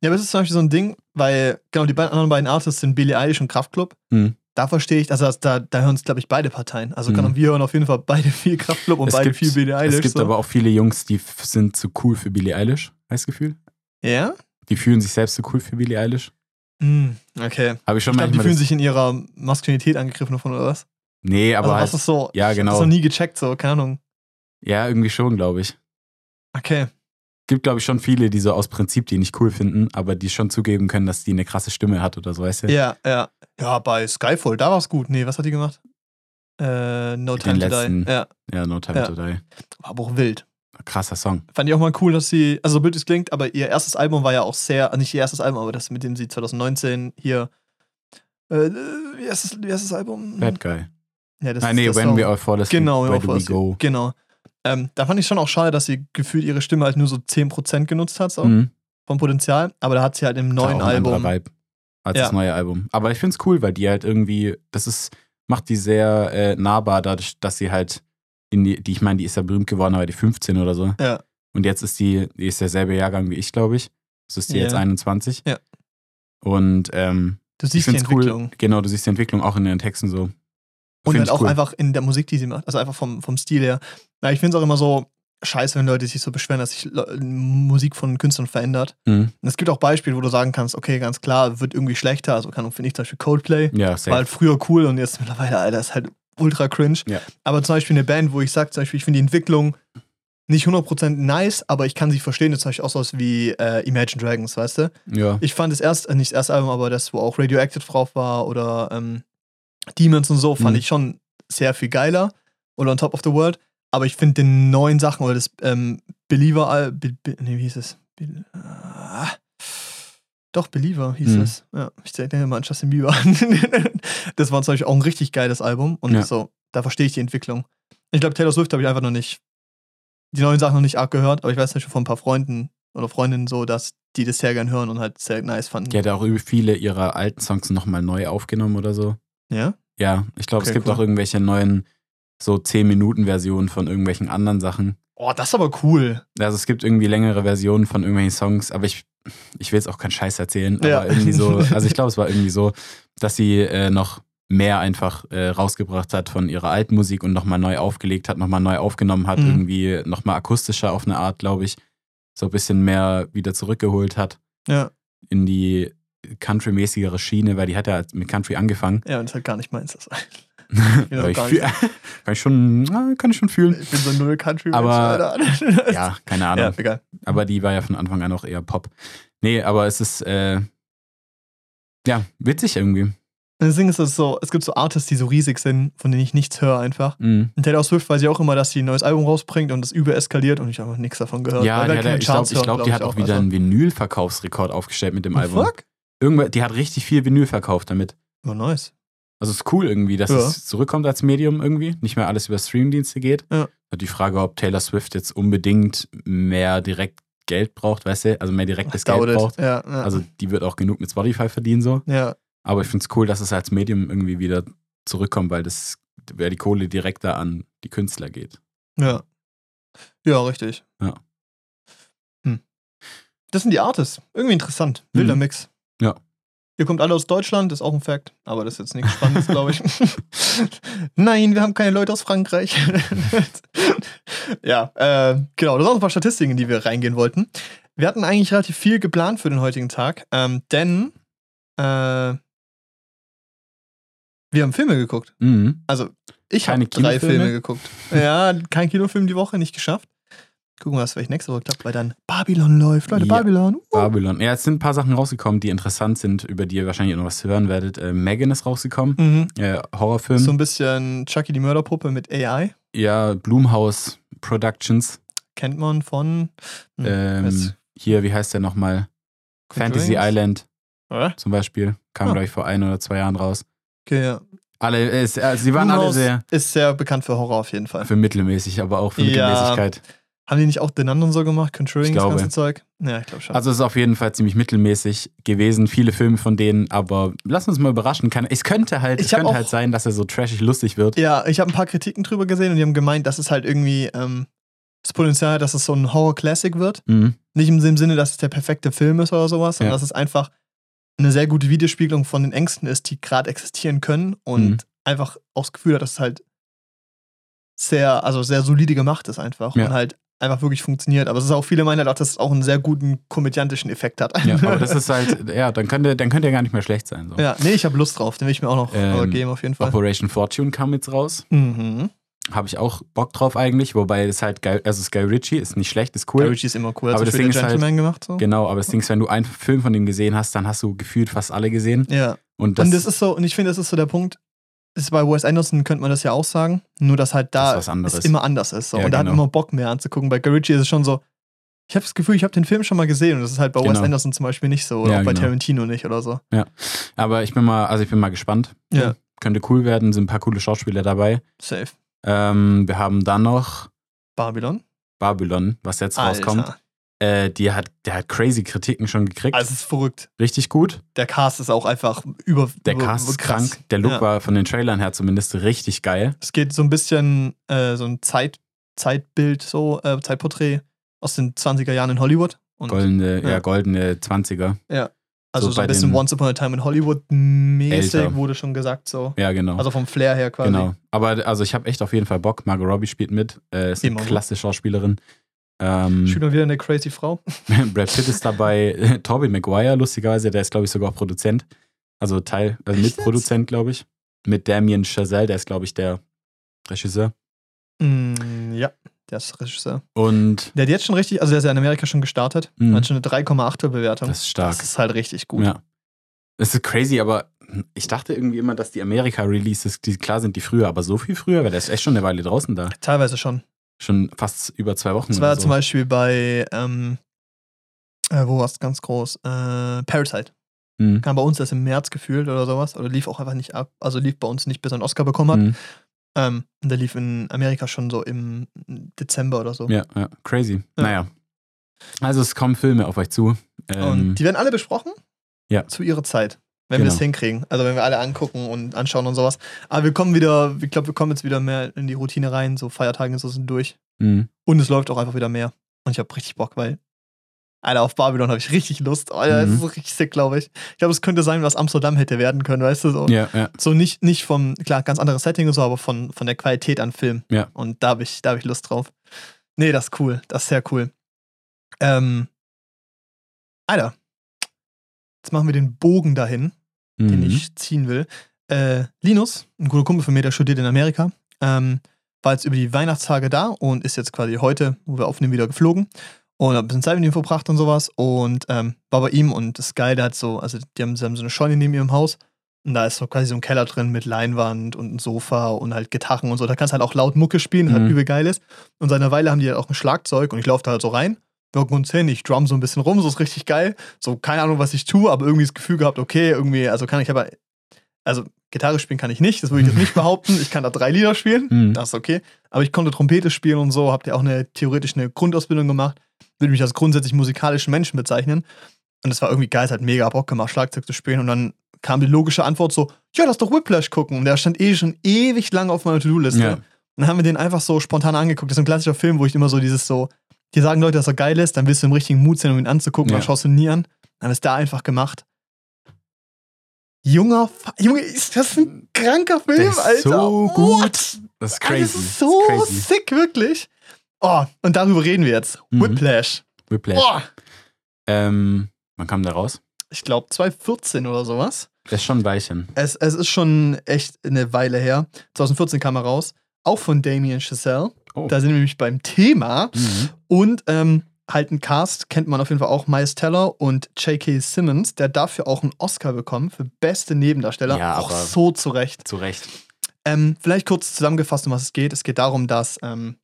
Ja, aber es ist zum Beispiel so ein Ding, weil, genau, die beiden anderen beiden Artists sind Billie Eilish und Kraftclub. Hm. Da verstehe ich, also das, da, da hören es, glaube ich, beide Parteien. Also Mhm. wir hören auf jeden Fall beide viel Kraftclub und Es beide gibt- viel Billie Eilish. Es gibt so. aber auch viele Jungs, die sind zu cool für Billie Eilish, das Gefühl? Ja? Die fühlen sich selbst zu cool für Billie Eilish. Hm, okay. Habe ich schon Ich glaube, die fühlen das- sich in ihrer Maskulinität angegriffen davon, oder was? nee, aber also, halt, was ist so? ja, Ich genau. das noch nie gecheckt, so, keine Ahnung. ja, irgendwie schon, glaube ich. Okay. Gibt, glaube ich, schon viele, die so aus Prinzip die nicht cool finden, aber die schon zugeben können, dass die eine krasse Stimme hat oder so, weißt du? Ja, ja. Ja, bei Skyfall, da war es gut. Nee, was hat die gemacht? Äh, No Den Time to letzten. Die. Ja, Ja, No Time Ja. to Die. war aber auch wild. Krasser Song. Fand ich auch mal cool, dass sie, also so blöd es klingt, aber ihr erstes Album war ja auch sehr, nicht ihr erstes Album, aber das, mit dem sie 2019 hier, äh, wie heißt das, wie heißt das Album? Bad Guy. Ja, das ist nee, When Song. We All Fall Asleep, Genau, Where Do We Go. Genau. Ähm, da fand ich schon auch schade, dass sie gefühlt ihre Stimme halt nur so 10% genutzt hat, so, Mhm. vom Potenzial, aber da hat sie halt im neuen ein anderer Album. Vibe als Ja. das neue Album. Aber ich finde es cool, weil die halt irgendwie, das ist, macht die sehr äh, nahbar, dadurch, dass sie halt in die, die ich meine, die ist ja berühmt geworden, aber die 15 oder so. Ja. Und jetzt ist die, die ist derselbe Jahrgang wie ich, glaube ich. Das ist die Ja. jetzt 21. Ja. Und ähm, Du ich siehst die finde es Entwicklung. cool. Genau, du siehst die Entwicklung auch in den Texten so. Und halt auch cool. einfach in der Musik, die sie macht. Also einfach vom, vom Stil her. Na, ich finde es auch immer so scheiße, wenn Leute sich so beschweren, dass sich Musik von Künstlern verändert. Mhm. Und es gibt auch Beispiele, wo du sagen kannst, okay, ganz klar, wird irgendwie schlechter. Also kann finde ich zum Beispiel Coldplay. Ja, War safe. halt früher cool und jetzt mittlerweile, Alter, ist halt ultra cringe. Ja. Aber zum Beispiel eine Band, wo ich sage, zum Beispiel, ich finde die Entwicklung nicht 100% nice, aber ich kann sie verstehen. Das ist zum Beispiel auch sowas wie äh, Imagine Dragons, weißt du? Ja. Ich fand das erst, äh, nicht das erste Album, aber das, wo auch Radioactive drauf war oder ähm, Demons und so, fand Mhm. ich schon sehr viel geiler. Oder On Top of the World. Aber ich finde den neuen Sachen oder das ähm, Believer, Al- Be, Be, nee, wie hieß es? Be, ah, doch, Believer hieß Mhm. es. Ja, ich denke mal an Justin Bieber. das war zum Beispiel auch ein richtig geiles Album und Ja. so, da verstehe ich die Entwicklung. Ich glaube, Taylor Swift habe ich einfach noch nicht, die neuen Sachen noch nicht arg gehört, aber ich weiß nicht von ein paar Freunden oder Freundinnen so, dass die das sehr gern hören und halt sehr nice fanden. Die hat auch viele ihrer alten Songs nochmal neu aufgenommen oder so. Ja? Ja, ich glaube, es Okay, gibt cool. auch irgendwelche neuen, so 10-Minuten-Versionen von irgendwelchen anderen Sachen. Oh, das ist aber cool. Also es gibt irgendwie längere Versionen von irgendwelchen Songs, aber ich, ich will jetzt auch keinen Scheiß erzählen, Ja. aber irgendwie so, also ich glaube, es war irgendwie so, dass sie äh, noch mehr einfach äh, rausgebracht hat von ihrer alten Musik und nochmal neu aufgelegt hat, nochmal neu aufgenommen hat, Mhm. irgendwie nochmal akustischer auf eine Art, glaube ich, so ein bisschen mehr wieder zurückgeholt hat Ja, in die country-mäßigere Schiene, weil die hat ja mit Country angefangen. ja, und das ist halt gar nicht meins. Das. Ja, ich fühl, kann ich schon, kann ich schon fühlen. Ich bin so null country Aber-. Ja, keine Ahnung. ja, egal. Aber die war ja von Anfang an auch eher Pop. Nee, aber es ist, äh, ja, witzig irgendwie. Das Ding ist, dass so, es gibt so Artists, die so riesig sind, von denen ich nichts höre einfach. Mhm. Und Taylor Swift weiß ich auch immer, dass sie ein neues Album rausbringt und das übereskaliert und ich habe nichts davon gehört. Ja, die hat, ich glaube, glaub, die hat ich auch wieder also. einen Vinyl-Verkaufsrekord aufgestellt mit dem Album. Fuck? Irgendwann, die hat richtig viel Vinyl verkauft damit. Oh, nice. Also es ist cool irgendwie, dass Ja. es zurückkommt als Medium irgendwie, nicht mehr alles über Streamdienste geht. Ja. Die Frage, ob Taylor Swift jetzt unbedingt mehr direkt Geld braucht, weißt du, also mehr direktes Geld it. braucht. Ja, ja. Also die wird auch genug mit Spotify verdienen so. ja. Aber ich finde es cool, dass es als Medium irgendwie wieder zurückkommt, weil das, weil die Kohle direkter an die Künstler geht. Ja. Ja, richtig. Ja. Hm. Das sind die Artists. Irgendwie interessant. Wilder Mhm. Mix. Ja. Ihr kommt alle aus Deutschland, ist auch ein Fact. Aber das ist jetzt nichts Spannendes, glaube ich. Nein, wir haben keine Leute aus Frankreich. ja, äh, genau. Das sind auch ein paar Statistiken, in die wir reingehen wollten. Wir hatten eigentlich relativ viel geplant für den heutigen Tag, ähm, denn äh, wir haben Filme geguckt. Mhm. Also, ich habe drei? Filme geguckt. Ja, kein Kinofilm die Woche, nicht geschafft. Gucken wir, was vielleicht nächste Woche klappt, weil dann Babylon läuft. Leute, Ja. Babylon. Uh. Babylon. Ja, es sind ein paar Sachen rausgekommen, die interessant sind, über die ihr wahrscheinlich auch noch was hören werdet. Äh, Megan ist rausgekommen, Mhm. äh, Horrorfilm. So ein bisschen Chucky die Mörderpuppe mit AI. ja, Blumhouse Productions. Kennt man von. Hm, Ähm, hier, wie heißt der nochmal? Fantasy? Island Oder? zum Beispiel. Kam, Ah. glaube ich, vor ein oder zwei Jahren raus. Okay, ja. Alle, es- äh, sie waren alle Blumhouse sehr Ist sehr bekannt für Horror auf jeden Fall. für mittelmäßig, aber auch für Ja. Haben die nicht auch den anderen so gemacht? Ich das ganze Zeug? Ja, ich glaube schon. Also es ist auf jeden Fall ziemlich mittelmäßig gewesen, viele Filme von denen, aber lass uns mal überraschen. Kann, es könnte halt, Ich es könnte auch- halt sein, dass er so trashig lustig wird. ja, ich habe ein paar Kritiken drüber gesehen und die haben gemeint, dass es halt irgendwie ähm, das Potenzial hat, dass es so ein Horror-Classic wird. Mhm. Nicht im dem Sinne, dass es der perfekte Film ist oder sowas, sondern Ja. dass es einfach eine sehr gute Widerspiegelung von den Ängsten ist, die gerade existieren können und Mhm. einfach auch das Gefühl hat, dass es halt sehr, also sehr solide gemacht ist einfach Ja. und halt einfach wirklich funktioniert. Aber es ist auch, viele meinen halt auch, dass es auch einen sehr guten komödiantischen Effekt hat. Ja, aber das ist halt, ja, dann könnte, dann könnte er gar nicht mehr schlecht sein. So. ja, nee, ich habe Lust drauf, den will ich mir auch noch Ähm, äh, geben auf jeden Fall. Operation Fortune kam jetzt raus. Mhm. Habe ich auch Bock drauf eigentlich, wobei es halt geil, also Sky Ritchie ist nicht schlecht, ist Cool. cool. Ritchie ist immer cool. Hat Aber das Ding ist halt- Gentleman gemacht so. Genau, aber das Ding ist, wenn du einen Film von dem gesehen hast, dann hast du gefühlt fast alle gesehen. Ja. Und das, und das ist so, und ich finde, das ist so der Punkt. Ist bei Wes Anderson könnte man das ja auch sagen, nur dass halt da Das es immer anders ist. So. Ja, und da hat genau. immer Bock mehr anzugucken. Bei Ritchie ist es schon so, ich habe das Gefühl, ich habe den Film schon mal gesehen und das ist halt bei Wes Genau. Anderson zum Beispiel nicht so oder Ja, auch bei genau. Tarantino nicht oder so. aber ich bin mal, also ich bin mal gespannt. Ja. Könnte cool werden, sind ein paar coole Schauspieler dabei. Safe. Ähm, wir haben dann noch Babylon. Babylon, was jetzt rauskommt. Äh, die hat, der hat crazy Kritiken schon gekriegt. Also es ist verrückt. Richtig gut. Der Cast ist auch einfach über. Der über, Cast ist krass. krank. Der Look Ja. war von den Trailern her zumindest richtig geil. Es geht so ein bisschen äh, so ein Zeit, Zeitbild, so äh, Zeitporträt aus den 20er Jahren in Hollywood. Und Goldene, ja. Ja. goldene 20er. Ja. Also So so, ein bisschen Once Upon a Time in Hollywood mäßig Älter. wurde schon gesagt so. Ja, genau. Also vom Flair her quasi. genau. Aber also ich habe echt auf jeden Fall Bock. Margot Robbie spielt mit. Äh, ist eine Immer, ne? klasse Schauspielerin. Ähm, mal wieder eine crazy Frau. Brad Pitt ist dabei. Tobey Maguire, lustigerweise, der ist, glaube ich, sogar auch Produzent. Also Teil, also? Mitproduzent, glaube ich. Mit Damien Chazelle, der ist, glaube ich, der Regisseur. Mm, ja, der ist Regisseur. Und Der hat jetzt schon richtig, also der ist ja in Amerika schon gestartet. Mhm. Hat schon eine 3,8er Bewertung. das ist stark. Das ist halt richtig gut. Ja. Das ist crazy, aber ich dachte irgendwie immer, dass die Amerika-Releases, die klar sind, die früher, aber so viel früher, weil der ist echt schon eine Weile draußen da. Teilweise schon. Schon fast über zwei Wochen. Das war so. zum Beispiel bei, ähm, äh, wo war es ganz groß? Äh, Parasite. Mhm. Kam bei uns erst im März gefühlt oder sowas. Oder lief auch einfach nicht ab. Also lief bei uns nicht, bis er einen Oscar bekommen hat. Mhm. Ähm, und der lief in Amerika schon so im Dezember oder so. Ja, ja, crazy. Ja. Naja. Also es kommen Filme auf euch zu. Ähm, Und die werden alle besprochen? Ja. Zu ihrer Zeit. Wenn wir Genau. es hinkriegen. Also wenn wir alle angucken und anschauen und sowas. Aber wir kommen wieder, ich glaube, wir kommen jetzt wieder mehr in die Routine rein. So Feiertage und so sind durch. mhm. Und es läuft auch einfach wieder mehr. Und ich habe richtig Bock, weil, Alter, auf Babylon habe ich richtig Lust. Alter, das Mhm. ist so richtig sick, glaube ich. Ich glaube, es könnte sein, was Amsterdam hätte werden können, weißt du? So, Ja, ja. so nicht, nicht vom, klar, ganz anderes Setting und so, aber von, von der Qualität an Film. Ja. Und da habe ich, da hab ich Lust drauf. Nee, das ist cool. Das ist sehr cool. Ähm, Alter, jetzt machen wir den Bogen dahin den Mhm. ich ziehen will. Äh, Linus, ein guter Kumpel von mir, der studiert in Amerika, ähm, war jetzt über die Weihnachtstage da und ist jetzt quasi heute, wo wir aufnehmen, wieder geflogen und hat ein bisschen Zeit mit ihm verbracht und sowas und ähm, war bei ihm und das ist geil, der hat so, also die haben, haben so eine Scheune neben ihrem Haus und da ist so quasi so ein Keller drin mit Leinwand und ein Sofa und halt Gitarren und so. Da kannst du halt auch laut Mucke spielen, was halt Mhm. übel geil ist. Und seit einer Weile haben die halt auch ein Schlagzeug und ich laufe da halt so rein, wirken uns hin, ich drum so ein bisschen rum, so ist richtig geil. So, keine Ahnung, was ich tue, aber irgendwie das Gefühl gehabt, okay, irgendwie, also kann ich aber, also Gitarre spielen kann ich nicht, das würde ich jetzt nicht behaupten. Ich kann da drei Lieder spielen, Mhm. das ist okay. Aber ich konnte Trompete spielen und so, habt ihr auch eine theoretisch eine Grundausbildung gemacht, würde mich als grundsätzlich musikalischen Menschen bezeichnen. Und es war irgendwie geil, es hat mega Bock gemacht, Schlagzeug zu spielen. Und dann kam die logische Antwort so, ja, lass doch Whiplash gucken. Und der stand eh schon ewig lang auf meiner To-Do-Liste. Ja. Und dann haben wir den einfach so spontan angeguckt. Das ist ein klassischer Film, wo ich immer so dieses so, dir sagen Leute, dass er geil ist, dann willst du im richtigen Mut sein, um ihn anzugucken, Ja. dann schaust du ihn nie an. Dann ist da einfach gemacht. Junger, Fa Junge, ist das ein kranker Film, ist Alter? so What? gut. Das ist crazy. Das ist so das ist crazy. sick, wirklich. Oh, und darüber reden wir jetzt. Mhm. Whiplash. Whiplash. Oh, Ähm, wann kam der raus? ich glaube 2014 oder sowas. Der ist schon ein Weilchen. Es, es ist schon echt eine Weile her. 2014 kam er raus. Auch von Damien Chazelle. Oh. Da sind wir nämlich beim Thema. Mhm. Und ähm, halt ein Cast kennt man auf jeden Fall auch Miles Teller und J.K. Simmons, der dafür auch einen Oscar bekommen für beste Nebendarsteller. Ja, auch so zurecht. Zu Recht. Ähm, vielleicht kurz zusammengefasst, um was es geht. Es geht darum, dass, ähm,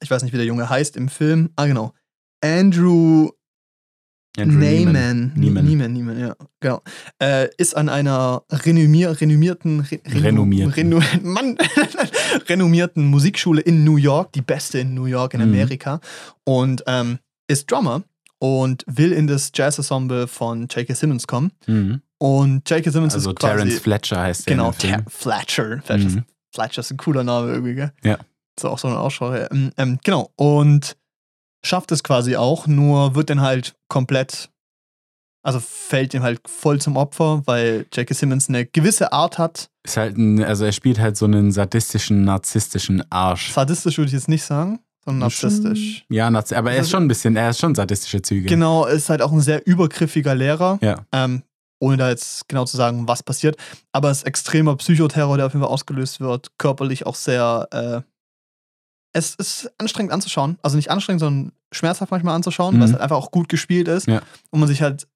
ich weiß nicht, wie der Junge heißt im Film. Ah, genau. Andrew Andrew Neyman. Neiman. Neiman, Neiman, ja, genau. Äh, ist an einer renommier, renommierten, re, reno- Renommierten. Reno, Mann, renommierten Musikschule in New York, die beste in New York in Mhm. Amerika. Und ähm, ist Drummer und will in das Jazz-Ensemble von J.K. Simmons kommen. Mhm. Und J.K. Simmons Also ist quasi, Terence Fletcher heißt der. Genau. Ter Fletcher. Fletcher, ist, Mhm. Fletcher ist ein cooler Name irgendwie, gell? Ja. So auch so eine Ausschau. Ja. Ähm, ähm, genau. Und schafft es quasi auch, nur wird dann halt komplett, also fällt ihm halt voll zum Opfer, weil J.K. Simmons eine gewisse Art hat. Ist halt ein, also er spielt halt so einen sadistischen, narzisstischen Arsch. Sadistisch würde ich jetzt nicht sagen, sondern narzisstisch. Ja, aber er ist Also- schon ein bisschen, er ist schon sadistische Züge. Genau, ist halt auch ein sehr übergriffiger Lehrer. Ja. Ähm, ohne da jetzt genau zu sagen, was passiert. Aber es ist extremer Psychoterror, der auf jeden Fall ausgelöst wird. Körperlich auch sehr. Äh, es ist anstrengend anzuschauen. Also nicht anstrengend, sondern schmerzhaft manchmal anzuschauen, Mhm. weil es halt einfach auch gut gespielt ist. Ja. Und man sich halt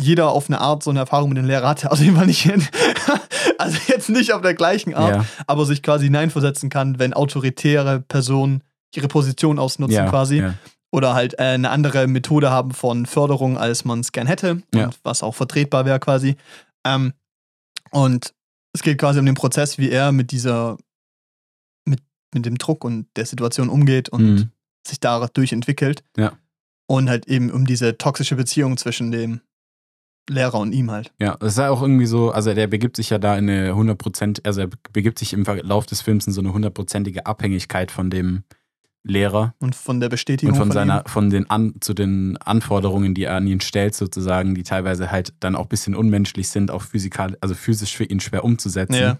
jeder auf eine Art so eine Erfahrung mit dem Lehrer hatte. Also jeden Fall nicht hin. also jetzt nicht auf der gleichen Art, Ja, aber sich quasi hineinversetzen kann, wenn autoritäre Personen ihre Position ausnutzen ja, quasi oder halt äh, eine andere Methode haben von Förderung, als man es gern hätte und was auch vertretbar wäre quasi. Ähm, und es geht quasi um den Prozess, wie er mit dieser, mit, dem Druck und der Situation umgeht und Mhm. sich dadurch entwickelt. Ja. Und halt eben um diese toxische Beziehung zwischen dem Lehrer und ihm halt. Ja, es ist ja auch irgendwie so, also der begibt sich ja da in eine 100%, also er begibt sich im Verlauf des Films in so eine hundertprozentige Abhängigkeit von dem Lehrer Und von der Bestätigung und von von seiner, ihm. von den an, zu den Anforderungen, die er an ihn stellt, sozusagen, die teilweise halt dann auch ein bisschen unmenschlich sind, auch physikal, also physisch für ihn schwer umzusetzen Ja.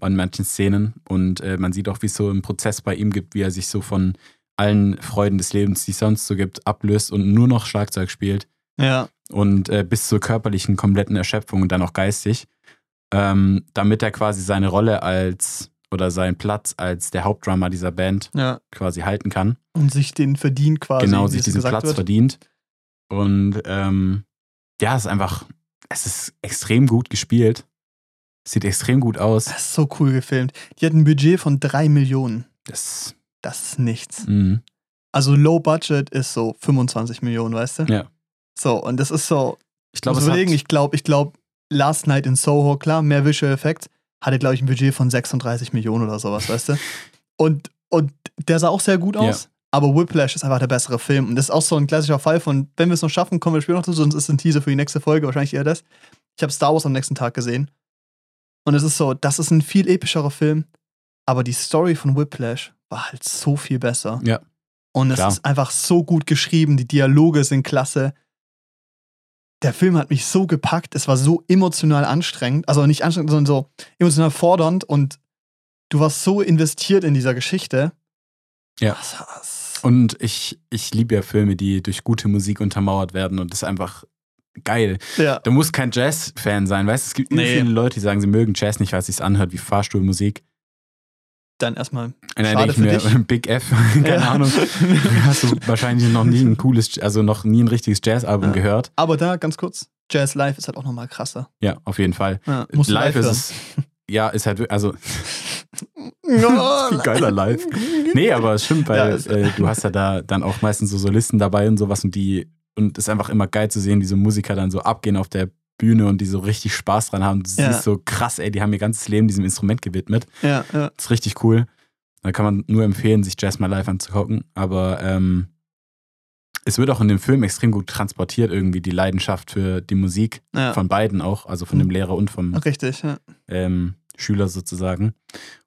an manchen Szenen. Und äh, man sieht auch, wie es so im Prozess bei ihm gibt, wie er sich so von allen Freuden des Lebens, die es sonst so gibt, ablöst und nur noch Schlagzeug spielt Ja, und äh, bis zur körperlichen kompletten Erschöpfung und dann auch geistig, ähm, damit er quasi seine Rolle als oder seinen Platz als der Hauptdrummer dieser Band ja. quasi halten kann. Und sich den verdient quasi. genau, sich es diesen Platz wird. verdient. Und ähm, ja, es ist einfach, es ist extrem gut gespielt. Sieht extrem gut aus. Das ist so cool gefilmt. Die hat ein Budget von 3 Millionen. Das, Das ist nichts. mh, Also Low Budget ist so 25 Millionen, weißt du? Ja. So, und das ist so, ich glaube, ich glaube, ich glaube, Last Night in Soho, klar, mehr Visual Effects, hatte, glaube ich, ein Budget von 36 Millionen oder sowas, weißt du? Und, und der sah auch sehr gut Ja. aus, aber Whiplash ist einfach der bessere Film. Und das ist auch so ein klassischer Fall von, wenn wir es noch schaffen, kommen wir später noch dazu, sonst ist es ein Teaser für die nächste Folge, wahrscheinlich eher das. Ich habe Star Wars am nächsten Tag gesehen. Und es ist so, das ist ein viel epischerer Film, aber die Story von Whiplash war halt so viel besser. Ja. Und es Klar. ist einfach so gut geschrieben, die Dialoge sind klasse. Der Film hat mich so gepackt, es war so emotional anstrengend, also nicht anstrengend, sondern so emotional fordernd und du warst so investiert in dieser Geschichte. Ja. War's. und ich, ich liebe ja Filme, die durch gute Musik untermauert werden und das ist einfach geil. Ja. Du musst kein Jazz-Fan sein, weißt du? Es gibt Nee. viele Leute, die sagen, sie mögen Jazz nicht, weil es sich anhört wie Fahrstuhlmusik. Dann erstmal. Dann Schade für mir, dich. Big F, keine Ja. Ahnung. Hast du wahrscheinlich noch nie ein cooles, also noch nie ein richtiges Jazz-Album Ja. gehört. Aber da ganz kurz, Jazz Live ist halt auch nochmal krasser. Ja, auf jeden Fall. Ja, du live ist es, ja, ist halt, also geiler live. Nee, aber es stimmt, weil äh, du hast ja da dann auch meistens so Solisten dabei und sowas und die, und es ist einfach immer geil zu sehen, wie so Musiker dann so abgehen auf der Bühne und die so richtig Spaß dran haben. Du Ja. siehst so krass, ey, die haben ihr ganzes Leben diesem Instrument gewidmet. Ja, ja. Das ist richtig cool. Da kann man nur empfehlen, sich Jazz mal live anzugucken. Aber ähm, es wird auch in dem Film extrem gut transportiert, irgendwie die Leidenschaft für die Musik ja. von beiden auch, also von dem Lehrer und vom Richtig, ja. ähm, Schüler sozusagen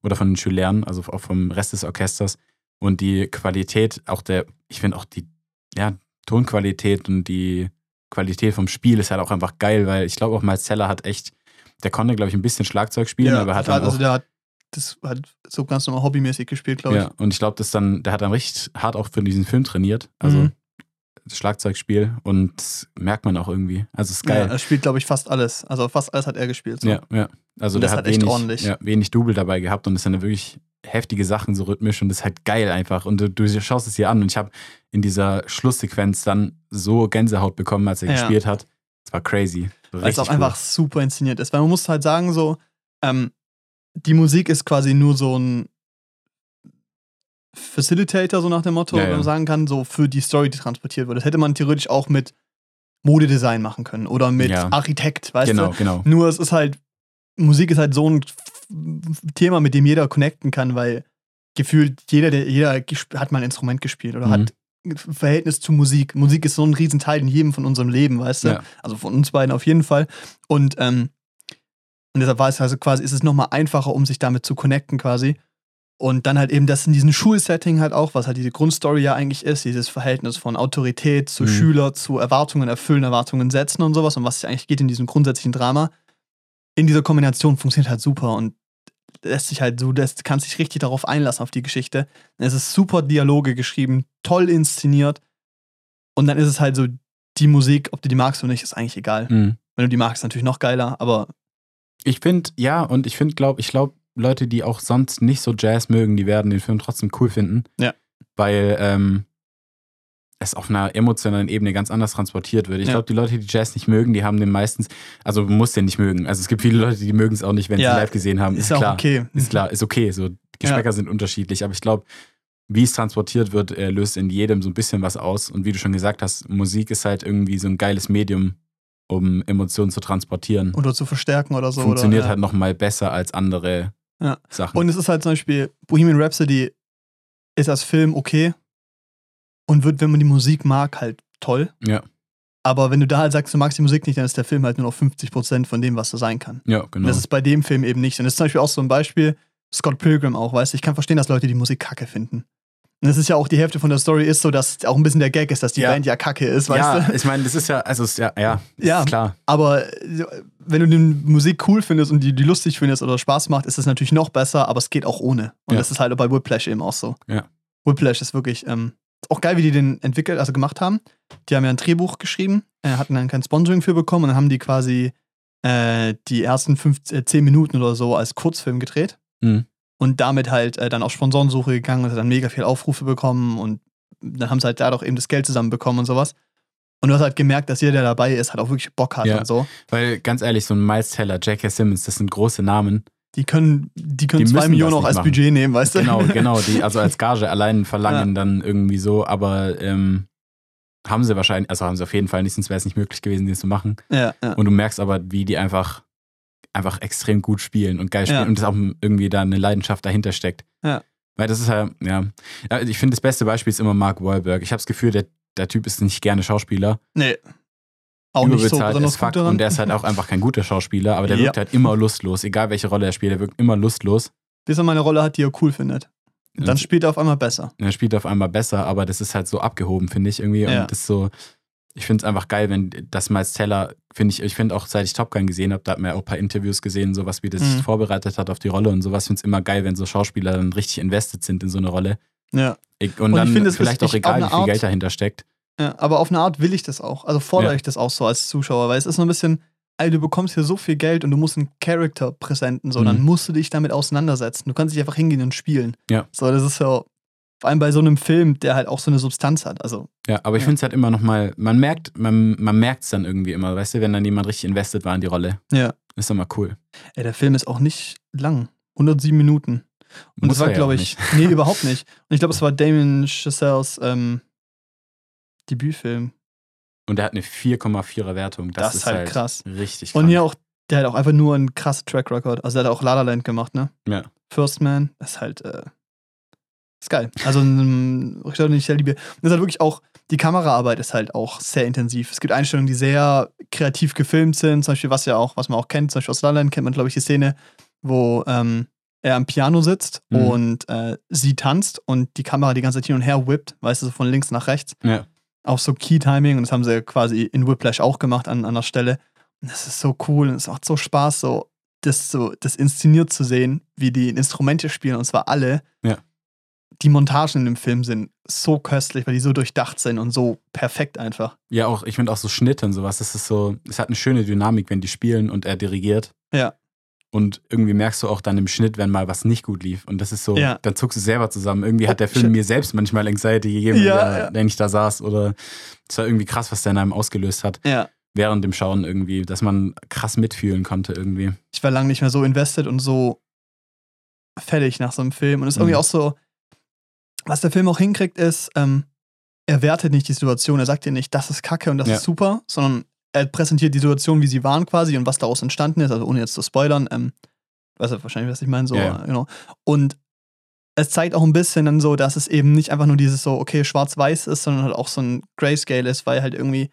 oder von den Schülern, also auch vom Rest des Orchesters. Und die Qualität, auch der, ich finde auch die ja, Tonqualität und die Qualität vom Spiel ist halt auch einfach geil, weil ich glaube auch Marcella hat echt, der konnte, glaube ich, ein bisschen Schlagzeug spielen, ja, aber er hat dann also auch, der hat das hat so ganz normal hobbymäßig gespielt, glaube ich. ja, und ich glaube, das dann, der hat dann richtig hart auch für diesen Film trainiert, also Mhm. das Schlagzeugspiel und das merkt man auch irgendwie. Also es ist Ja, geil. er spielt, glaube ich, fast alles. Also fast alles hat er gespielt. So. Ja, ja. Also Und der das hat hat echt wenig, ordentlich. Ja, wenig Double dabei gehabt und sind ja wirklich heftige Sachen so rhythmisch und das ist halt geil einfach. Und du, du schaust es dir an und ich habe in dieser Schlusssequenz dann so Gänsehaut bekommen, als er Ja. gespielt hat. Es war crazy. Weil es auch cool. einfach super inszeniert ist. Weil man muss halt sagen, so, ähm, die Musik ist quasi nur so ein Facilitator, so nach dem Motto, Ja, wenn man sagen kann, so für die Story, die transportiert wird. Das hätte man theoretisch auch mit Modedesign machen können oder mit Ja. Architekt, weißt Genau, du? genau. Nur es ist halt, Musik ist halt so ein Thema, mit dem jeder connecten kann, weil gefühlt jeder, der, jeder hat mal ein Instrument gespielt oder Mhm. hat ein Verhältnis zu Musik. Musik ist so ein Riesenteil in jedem von unserem Leben, weißt du? Ja. Also von uns beiden auf jeden Fall. Und, ähm, und deshalb war es also quasi, ist es nochmal einfacher, um sich damit zu connecten quasi. Und dann halt eben das in diesem Schulsetting halt auch, was halt diese Grundstory ja eigentlich ist, dieses Verhältnis von Autorität zu Mhm. Schüler, zu Erwartungen erfüllen, Erwartungen setzen und sowas, um was es eigentlich geht in diesem grundsätzlichen Drama. In dieser Kombination funktioniert halt super und lässt sich halt so, das kann sich richtig darauf einlassen auf die Geschichte. Es ist super Dialoge geschrieben, toll inszeniert. Und dann ist es halt so, die Musik, ob du die magst oder nicht, ist eigentlich egal. Mhm. Wenn du die magst, ist natürlich noch geiler, aber Ich finde, ja, und ich finde, glaube ich, glaube, Leute, die auch sonst nicht so Jazz mögen, die werden den Film trotzdem cool finden. Ja. Weil ähm, es auf einer emotionalen Ebene ganz anders transportiert wird. Ich Ja. glaube, die Leute, die Jazz nicht mögen, die haben den meistens, also man muss den nicht mögen. Also es gibt viele Leute, die mögen es auch nicht, wenn Ja, sie live gesehen haben. ist, Ist, ja klar. okay. Ist klar, ist okay. So, Geschmäcker sind unterschiedlich, aber ich glaube, wie es transportiert wird, äh, löst in jedem so ein bisschen was aus. Und wie du schon gesagt hast, Musik ist halt irgendwie so ein geiles Medium, um Emotionen zu transportieren. Oder zu verstärken oder so. Funktioniert oder, ja. halt noch mal besser als andere Ja. Sachen. Und es ist halt zum Beispiel, Bohemian Rhapsody ist als Film okay und wird, wenn man die Musik mag, halt toll. ja, Aber wenn du da halt sagst, du magst die Musik nicht, dann ist der Film halt nur noch 50% von dem, was er sein kann. ja, Und genau. das ist bei dem Film eben nicht. Und das ist zum Beispiel auch so ein Beispiel, Scott Pilgrim auch, weißt du, ich kann verstehen, dass Leute die Musik kacke finden. Und das ist ja auch die Hälfte von der Story ist so, dass auch ein bisschen der Gag ist, dass die Ja. Band ja kacke ist, weißt ja, du? ich meine, das ist ja, also ist ja, ja, ist Ja. klar. Aber äh, wenn du die Musik cool findest und die, die lustig findest oder Spaß macht, ist es natürlich noch besser, aber es geht auch ohne. Und Ja. das ist halt bei Whiplash eben auch so. Ja. Whiplash ist wirklich ähm, ist auch geil, wie die den entwickelt, also gemacht haben. Die haben ja ein Drehbuch geschrieben, äh, hatten dann kein Sponsoring für bekommen und dann haben die quasi äh, die ersten fünf, äh, zehn Minuten oder so als Kurzfilm gedreht. Mhm. Und damit halt äh, dann auf Sponsorensuche gegangen und hat dann mega viel Aufrufe bekommen und dann haben sie halt dadurch eben das Geld zusammenbekommen und sowas. Und du hast halt gemerkt, dass jeder, der dabei ist, halt auch wirklich Bock hat Ja. und so. Weil ganz ehrlich, so ein Miles Teller, J.K. Simmons, das sind große Namen. Die können, die können Die zwei Millionen auch als machen. Budget nehmen, weißt du? Genau, genau, die also als Gage allein verlangen dann irgendwie so, aber ähm, haben sie wahrscheinlich, also haben sie auf jeden Fall nicht, sonst wäre es nicht möglich gewesen, den zu machen. Ja, ja. Und du merkst aber, wie die einfach, einfach extrem gut spielen und geil spielen Ja. und dass auch irgendwie da eine Leidenschaft dahinter steckt. Ja. Weil das ist ja, ja. ja ich finde, das beste Beispiel ist immer Mark Wahlberg. Ich habe das Gefühl, der, der Typ ist nicht gerne Schauspieler. Nee. Auch nicht so besonders gut daran. und der ist halt auch einfach kein guter Schauspieler, aber der Ja. wirkt halt immer lustlos. Egal welche Rolle er spielt, er wirkt immer lustlos. Bis er mal eine Rolle hat, die er cool findet. Und dann spielt er auf einmal besser. er spielt auf einmal besser, aber das ist halt so abgehoben, finde ich irgendwie. Ja. Und das ist so, ich finde es einfach geil, wenn das Miles Teller, finde ich, ich finde auch, seit ich Top Gun gesehen habe, da hat man ja auch ein paar Interviews gesehen, sowas wie das Mhm. sich vorbereitet hat auf die Rolle und sowas. finde es immer geil, wenn so Schauspieler dann richtig invested sind in so eine Rolle. Ja. Ich- Und Und, ich dann finde, es vielleicht auch egal, auf wie viel eine Geld Art- dahinter steckt. Ja. Aber auf eine Art will ich das auch. Also fordere Ja. ich das auch so als Zuschauer, weil es ist so ein bisschen, ey, du bekommst hier so viel Geld und du musst einen Charakter präsenten, so, dann Mhm. musst du dich damit auseinandersetzen. Du kannst nicht einfach hingehen und spielen. Ja. So, das ist so, vor allem bei so einem Film, der halt auch so eine Substanz hat. Also, Ja, aber ich Ja. finde es halt immer nochmal, man merkt, man, man merkt es dann irgendwie immer, weißt du, wenn dann jemand richtig invested war in die Rolle. ja. Ist doch mal cool. Ey, der Film ist auch nicht lang. 107 Minuten. Und Muss das war, glaube ich, nee, überhaupt nicht. Und ich glaube, es war Damien Chazelles ähm, Debütfilm. Und der hat eine 4,4er Wertung. Das, Das, ist halt, krass. richtig krass. Und hier auch, der hat auch einfach nur einen krassen Track Record. Also der hat auch La La Land gemacht, ne? Ja. First Man, das ist halt, äh, ist geil. Also ein Regisseur, den ich sehr liebe. Und das ist halt wirklich auch, die Kameraarbeit ist halt auch sehr intensiv. Es gibt Einstellungen, die sehr kreativ gefilmt sind, zum Beispiel, was ja auch, was man auch kennt, zum Beispiel aus La La Land kennt man, glaube ich, die Szene, wo ähm, er am Piano sitzt Mhm. und äh, sie tanzt und die Kamera die ganze Zeit hin und her whippt, weißt du, so von links nach rechts. Ja. Auch so Key-Timing und das haben sie quasi in Whiplash auch gemacht an, der Stelle. Und das ist so cool und es macht so Spaß, so das, so das inszeniert zu sehen, wie die Instrumente spielen und zwar alle. Ja. Die Montagen in dem Film sind so köstlich, weil die so durchdacht sind und so perfekt einfach. Ja, auch, ich finde auch so Schnitte und sowas. Das ist so, es hat eine schöne Dynamik, wenn die spielen und er dirigiert. Ja. Und irgendwie merkst du auch dann im Schnitt, wenn mal was nicht gut lief. Und das ist so, Ja. dann zuckst du selber zusammen. Irgendwie hat der Film mir selbst manchmal Anxiety gegeben, Ja, wenn, der, ja. wenn ich da saß. Oder es war irgendwie krass, was der in einem ausgelöst hat. Ja. Während dem Schauen irgendwie, dass man krass mitfühlen konnte irgendwie. Ich war lange nicht mehr so invested und so fertig nach so einem Film. Und es ist irgendwie Mhm. auch so, was der Film auch hinkriegt, ist, ähm, er wertet nicht die Situation. Er sagt dir nicht, das ist kacke und das ist super, sondern er präsentiert die Situation, wie sie waren quasi und was daraus entstanden ist, also ohne jetzt zu spoilern. Ähm, weißt du wahrscheinlich, was ich meine, so, ja. äh, genau. Und es zeigt auch ein bisschen dann so, dass es eben nicht einfach nur dieses so, okay, schwarz-weiß ist, sondern halt auch so ein Grayscale ist, weil halt irgendwie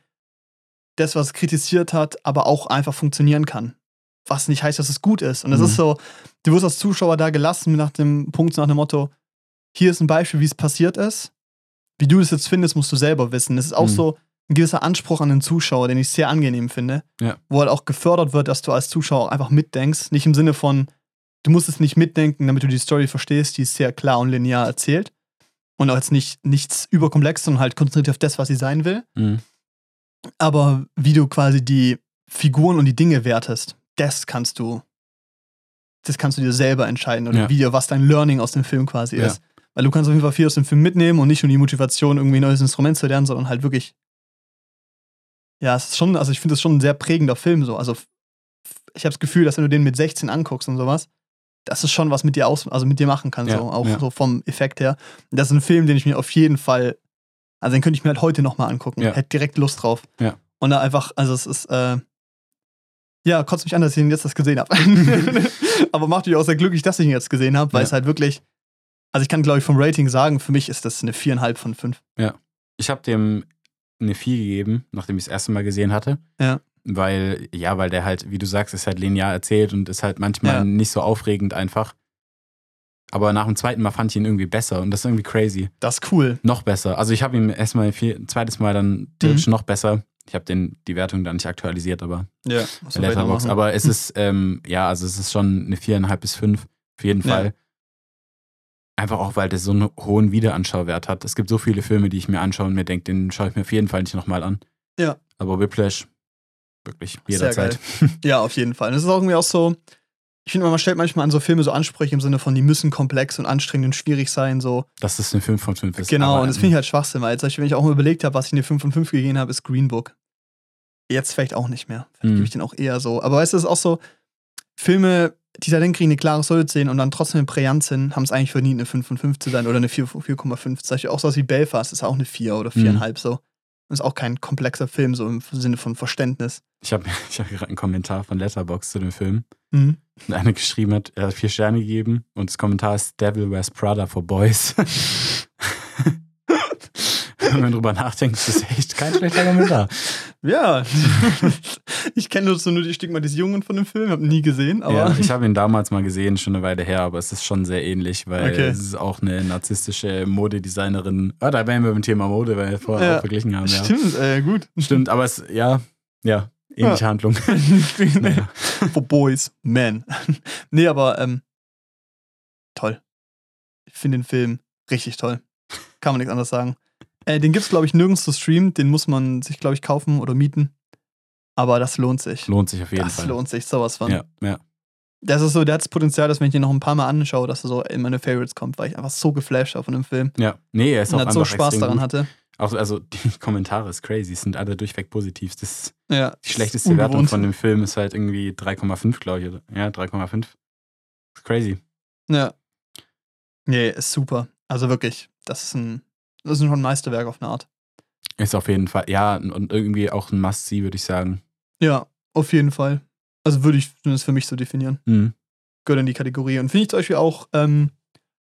das, was es kritisiert hat, aber auch einfach funktionieren kann. Was nicht heißt, dass es gut ist. Und das Mhm. ist so, du wirst als Zuschauer da gelassen nach dem Punkt, nach dem Motto, hier ist ein Beispiel, wie es passiert ist. Wie du das jetzt findest, musst du selber wissen. Das ist auch Mhm. so ein gewisser Anspruch an den Zuschauer, den ich sehr angenehm finde. Ja. Wo halt auch gefördert wird, dass du als Zuschauer auch einfach mitdenkst. Nicht im Sinne von, du musst es nicht mitdenken, damit du die Story verstehst, die ist sehr klar und linear erzählt. Und auch jetzt nicht nichts überkomplex, sondern halt konzentriert auf das, was sie sein will. Mhm. Aber wie du quasi die Figuren und die Dinge wertest, das kannst du, das kannst du dir selber entscheiden oder Ja. wie dir, was dein Learning aus dem Film quasi Ja. ist. Weil du kannst auf jeden Fall viel aus dem Film mitnehmen und nicht nur die Motivation, irgendwie ein neues Instrument zu lernen, sondern halt wirklich. Ja, es ist schon, also ich finde es schon ein sehr prägender Film so. Also ich habe das Gefühl, dass wenn du den mit 16 anguckst und sowas, das ist schon was mit dir aus, also mit dir machen kann, Ja, so, auch ja. so vom Effekt her. Das ist ein Film, den ich mir auf jeden Fall, also den könnte ich mir halt heute nochmal angucken. Ja. Hätte direkt Lust drauf. Ja. Und da einfach, also es ist, äh, ja, kotzt mich an, dass ich ihn jetzt das gesehen habe. Aber macht mich auch sehr glücklich, dass ich ihn jetzt gesehen habe, weil Ja. es halt wirklich, also ich kann, glaube ich, vom Rating sagen, für mich ist das eine viereinhalb von fünf. Ich habe dem eine 4 gegeben, nachdem ich das erste Mal gesehen hatte. Ja. Weil, ja, weil der halt, wie du sagst, ist halt linear erzählt und ist halt manchmal Ja. nicht so aufregend einfach. Aber nach dem zweiten Mal fand ich ihn irgendwie besser und das ist irgendwie crazy. Das ist cool. Noch besser. Also ich habe ihn erstmal ein zweites Mal dann theoretisch noch besser. Ich habe den die Wertung dann nicht aktualisiert, aber Ja. bei Letterboxd. Aber es ist, ähm, ja, also es ist schon eine viereinhalb bis fünf, auf jeden Ja. Einfach auch, weil der so einen hohen Wiederanschauwert hat. Es gibt so viele Filme, die ich mir anschaue und mir denke, den schaue ich mir auf jeden Fall nicht nochmal an. Ja. Aber Whiplash, wirklich, jederzeit. Ja, auf jeden Fall. Und es ist auch irgendwie auch so, ich finde, man stellt manchmal an so Filme so Ansprüche im Sinne von, die müssen komplex und anstrengend und schwierig sein, so. Dass das ein 5 von 5 ist. Genau, aber, und das finde ich halt Schwachsinn, weil zum Beispiel, wenn ich auch mal überlegt habe, was ich in die 5 von 5 gegeben habe, ist Green Book. Jetzt vielleicht auch nicht mehr. Vielleicht Mhm. gebe ich den auch eher so. Aber weißt du, es ist auch so, Filme, die kriegen, eine klare Säule sehen und dann trotzdem brillant sind, haben es eigentlich verdient, eine 5 von 5 zu sein oder eine 4 von 4,5. Zum Beispiel auch sowas wie Belfast ist auch eine 4 oder 4,5 so. Und ist auch kein komplexer Film, so im Sinne von Verständnis. Ich habe ich hab gerade einen Kommentar von Letterboxd zu dem Film. Mhm. Und einer geschrieben hat, er hat vier Sterne gegeben und das Kommentar ist Devil Wears Prada for Boys. Wenn man drüber nachdenkt, ist das echt kein schlechter Kommentar. Ja. ich kenne nur so nur die Stigmatisierungen von dem Film, habe nie gesehen, aber. ja, ich habe ihn damals mal gesehen, schon eine Weile her, aber es ist schon sehr ähnlich, weil Okay. es ist auch eine narzisstische Modedesignerin. Ah, da wären wir beim Thema Mode, weil wir vorher Ja. auch verglichen haben. Ja. Stimmt, äh, gut. Stimmt, aber es, ja, ja, ähnliche Handlung. Naja. For Boys, Men. nee, aber ähm, toll. Ich finde den Film richtig toll. Kann man nichts anderes sagen. Äh, den gibt's, glaube ich, nirgends zu streamen. Den muss man sich, glaube ich, kaufen oder mieten. Aber das lohnt sich. Lohnt sich auf jeden das Fall. lohnt sich sowas von. Ja, ja. Das ist so, der hat das Potenzial, dass wenn ich ihn noch ein paar Mal anschaue, dass er so in meine Favorites kommt, weil ich einfach so geflasht war von dem Film. ja. Nee, er ist Und auch hat so Spaß daran gut. hatte. Auch, also die Kommentare ist crazy, sind alle durchweg positiv. Das ist Ja. die schlechteste Wertung Ungewohnt. von dem Film ist halt irgendwie 3,5, glaube ich. Ja, 3,5. Ist crazy. Ja. Nee, ist super. Also wirklich, das ist ein, das ist schon ein Meisterwerk auf eine Art. Ist auf jeden Fall, ja, und irgendwie auch ein Must-See, würde ich sagen. Ja, auf jeden Fall. Also würde ich zumindest für mich so definieren. Mhm. Gehört in die Kategorie. Und finde ich zum Beispiel auch, ähm,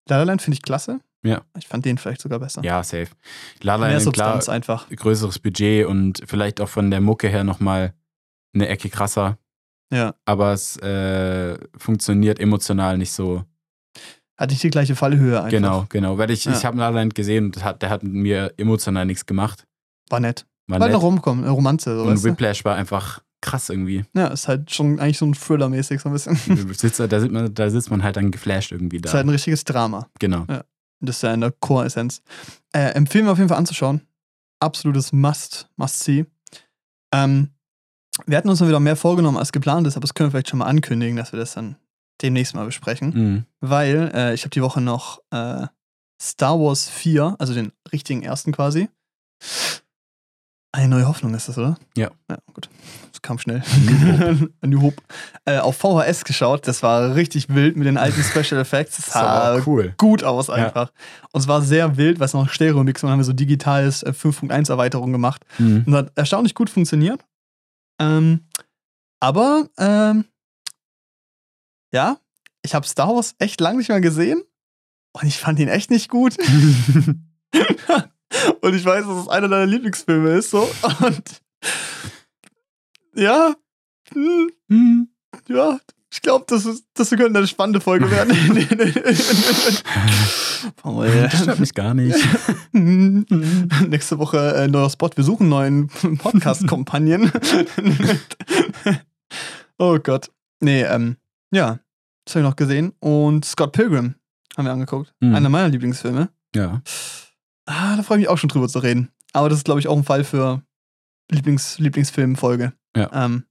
La finde ich klasse. Ja. Ich fand den vielleicht sogar besser. Ja, safe. La La Mehr Land, klar, Substanz einfach. größeres Budget und vielleicht auch von der Mucke her nochmal eine Ecke krasser. Ja. Aber es äh, funktioniert emotional nicht so. Hat nicht die gleiche Fallhöhe einfach. Genau, genau. Weil ich, Ja. ich habe La La Land gesehen und hat, der hat mit mir emotional nichts gemacht. War nett. War War eine nett. Romcom, eine Romanze. So, Und? Whiplash war einfach krass irgendwie. Ja, ist halt schon eigentlich so ein Thriller-mäßig so ein bisschen. Da, sitzt man, da sitzt man halt dann geflasht irgendwie da. ist halt ein richtiges Drama. genau. Das ist ja in der Core-Essenz. Äh, empfehlen wir auf jeden Fall anzuschauen. Absolutes Must, Must-See. Ähm, wir hatten uns mal wieder mehr vorgenommen, als geplant ist, aber das können wir vielleicht schon mal ankündigen, dass wir das dann demnächst mal besprechen. Mhm. Weil äh, ich habe die Woche noch äh, Star Wars 4, also den richtigen ersten quasi. Eine neue Hoffnung ist das, oder? Ja. Ja, gut. Das kam schnell. New Hope. Äh, auf VHS geschaut. Das war richtig wild mit den alten Special Effects. Das Das sah cool. gut aus einfach. Und es war sehr wild, weil es noch Stereo-Mix war. Dann haben wir so digitales äh, 5.1 Erweiterung gemacht. Mhm. Und hat erstaunlich gut funktioniert. Ähm, aber, ähm, ja, ich habe Star Wars echt lange nicht mehr gesehen. Und ich fand ihn echt nicht gut. und ich weiß, dass es einer deiner Lieblingsfilme ist, so. Und ja, hm, ja, ich glaube, das, ist- das könnte eine spannende Folge werden. Paul. Das stört mich gar nicht. Nächste Woche äh, neuer Spot. Wir suchen einen neuen Podcast-Kompagnen. oh Gott. Nee, ähm, ja, das habe ich noch gesehen. Und Scott Pilgrim haben wir angeguckt. Mhm. Einer meiner Lieblingsfilme. Ja. Ah, da freue ich mich auch schon drüber zu reden. Aber das ist, glaube ich, auch ein Fall für Lieblings Lieblingsfilmfolge. Ja. Ähm,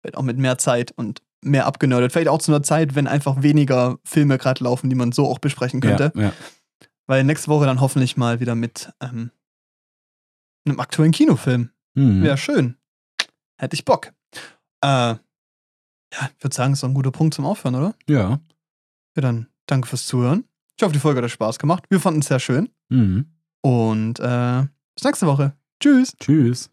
vielleicht auch mit mehr Zeit und mehr abgenördet. Vielleicht auch zu einer Zeit, wenn einfach weniger Filme gerade laufen, die man so auch besprechen könnte. Ja, ja. Weil nächste Woche dann hoffentlich mal wieder mit ähm, einem aktuellen Kinofilm. Mhm. Wäre schön. Hätte ich Bock. Äh, ja, ich würde sagen, es ist doch ein guter Punkt zum Aufhören, oder? ja. Ja, dann danke fürs Zuhören. Ich hoffe, die Folge hat euch Spaß gemacht. Wir fanden es sehr schön. Mhm. Und äh, bis nächste Woche. Tschüss. Tschüss.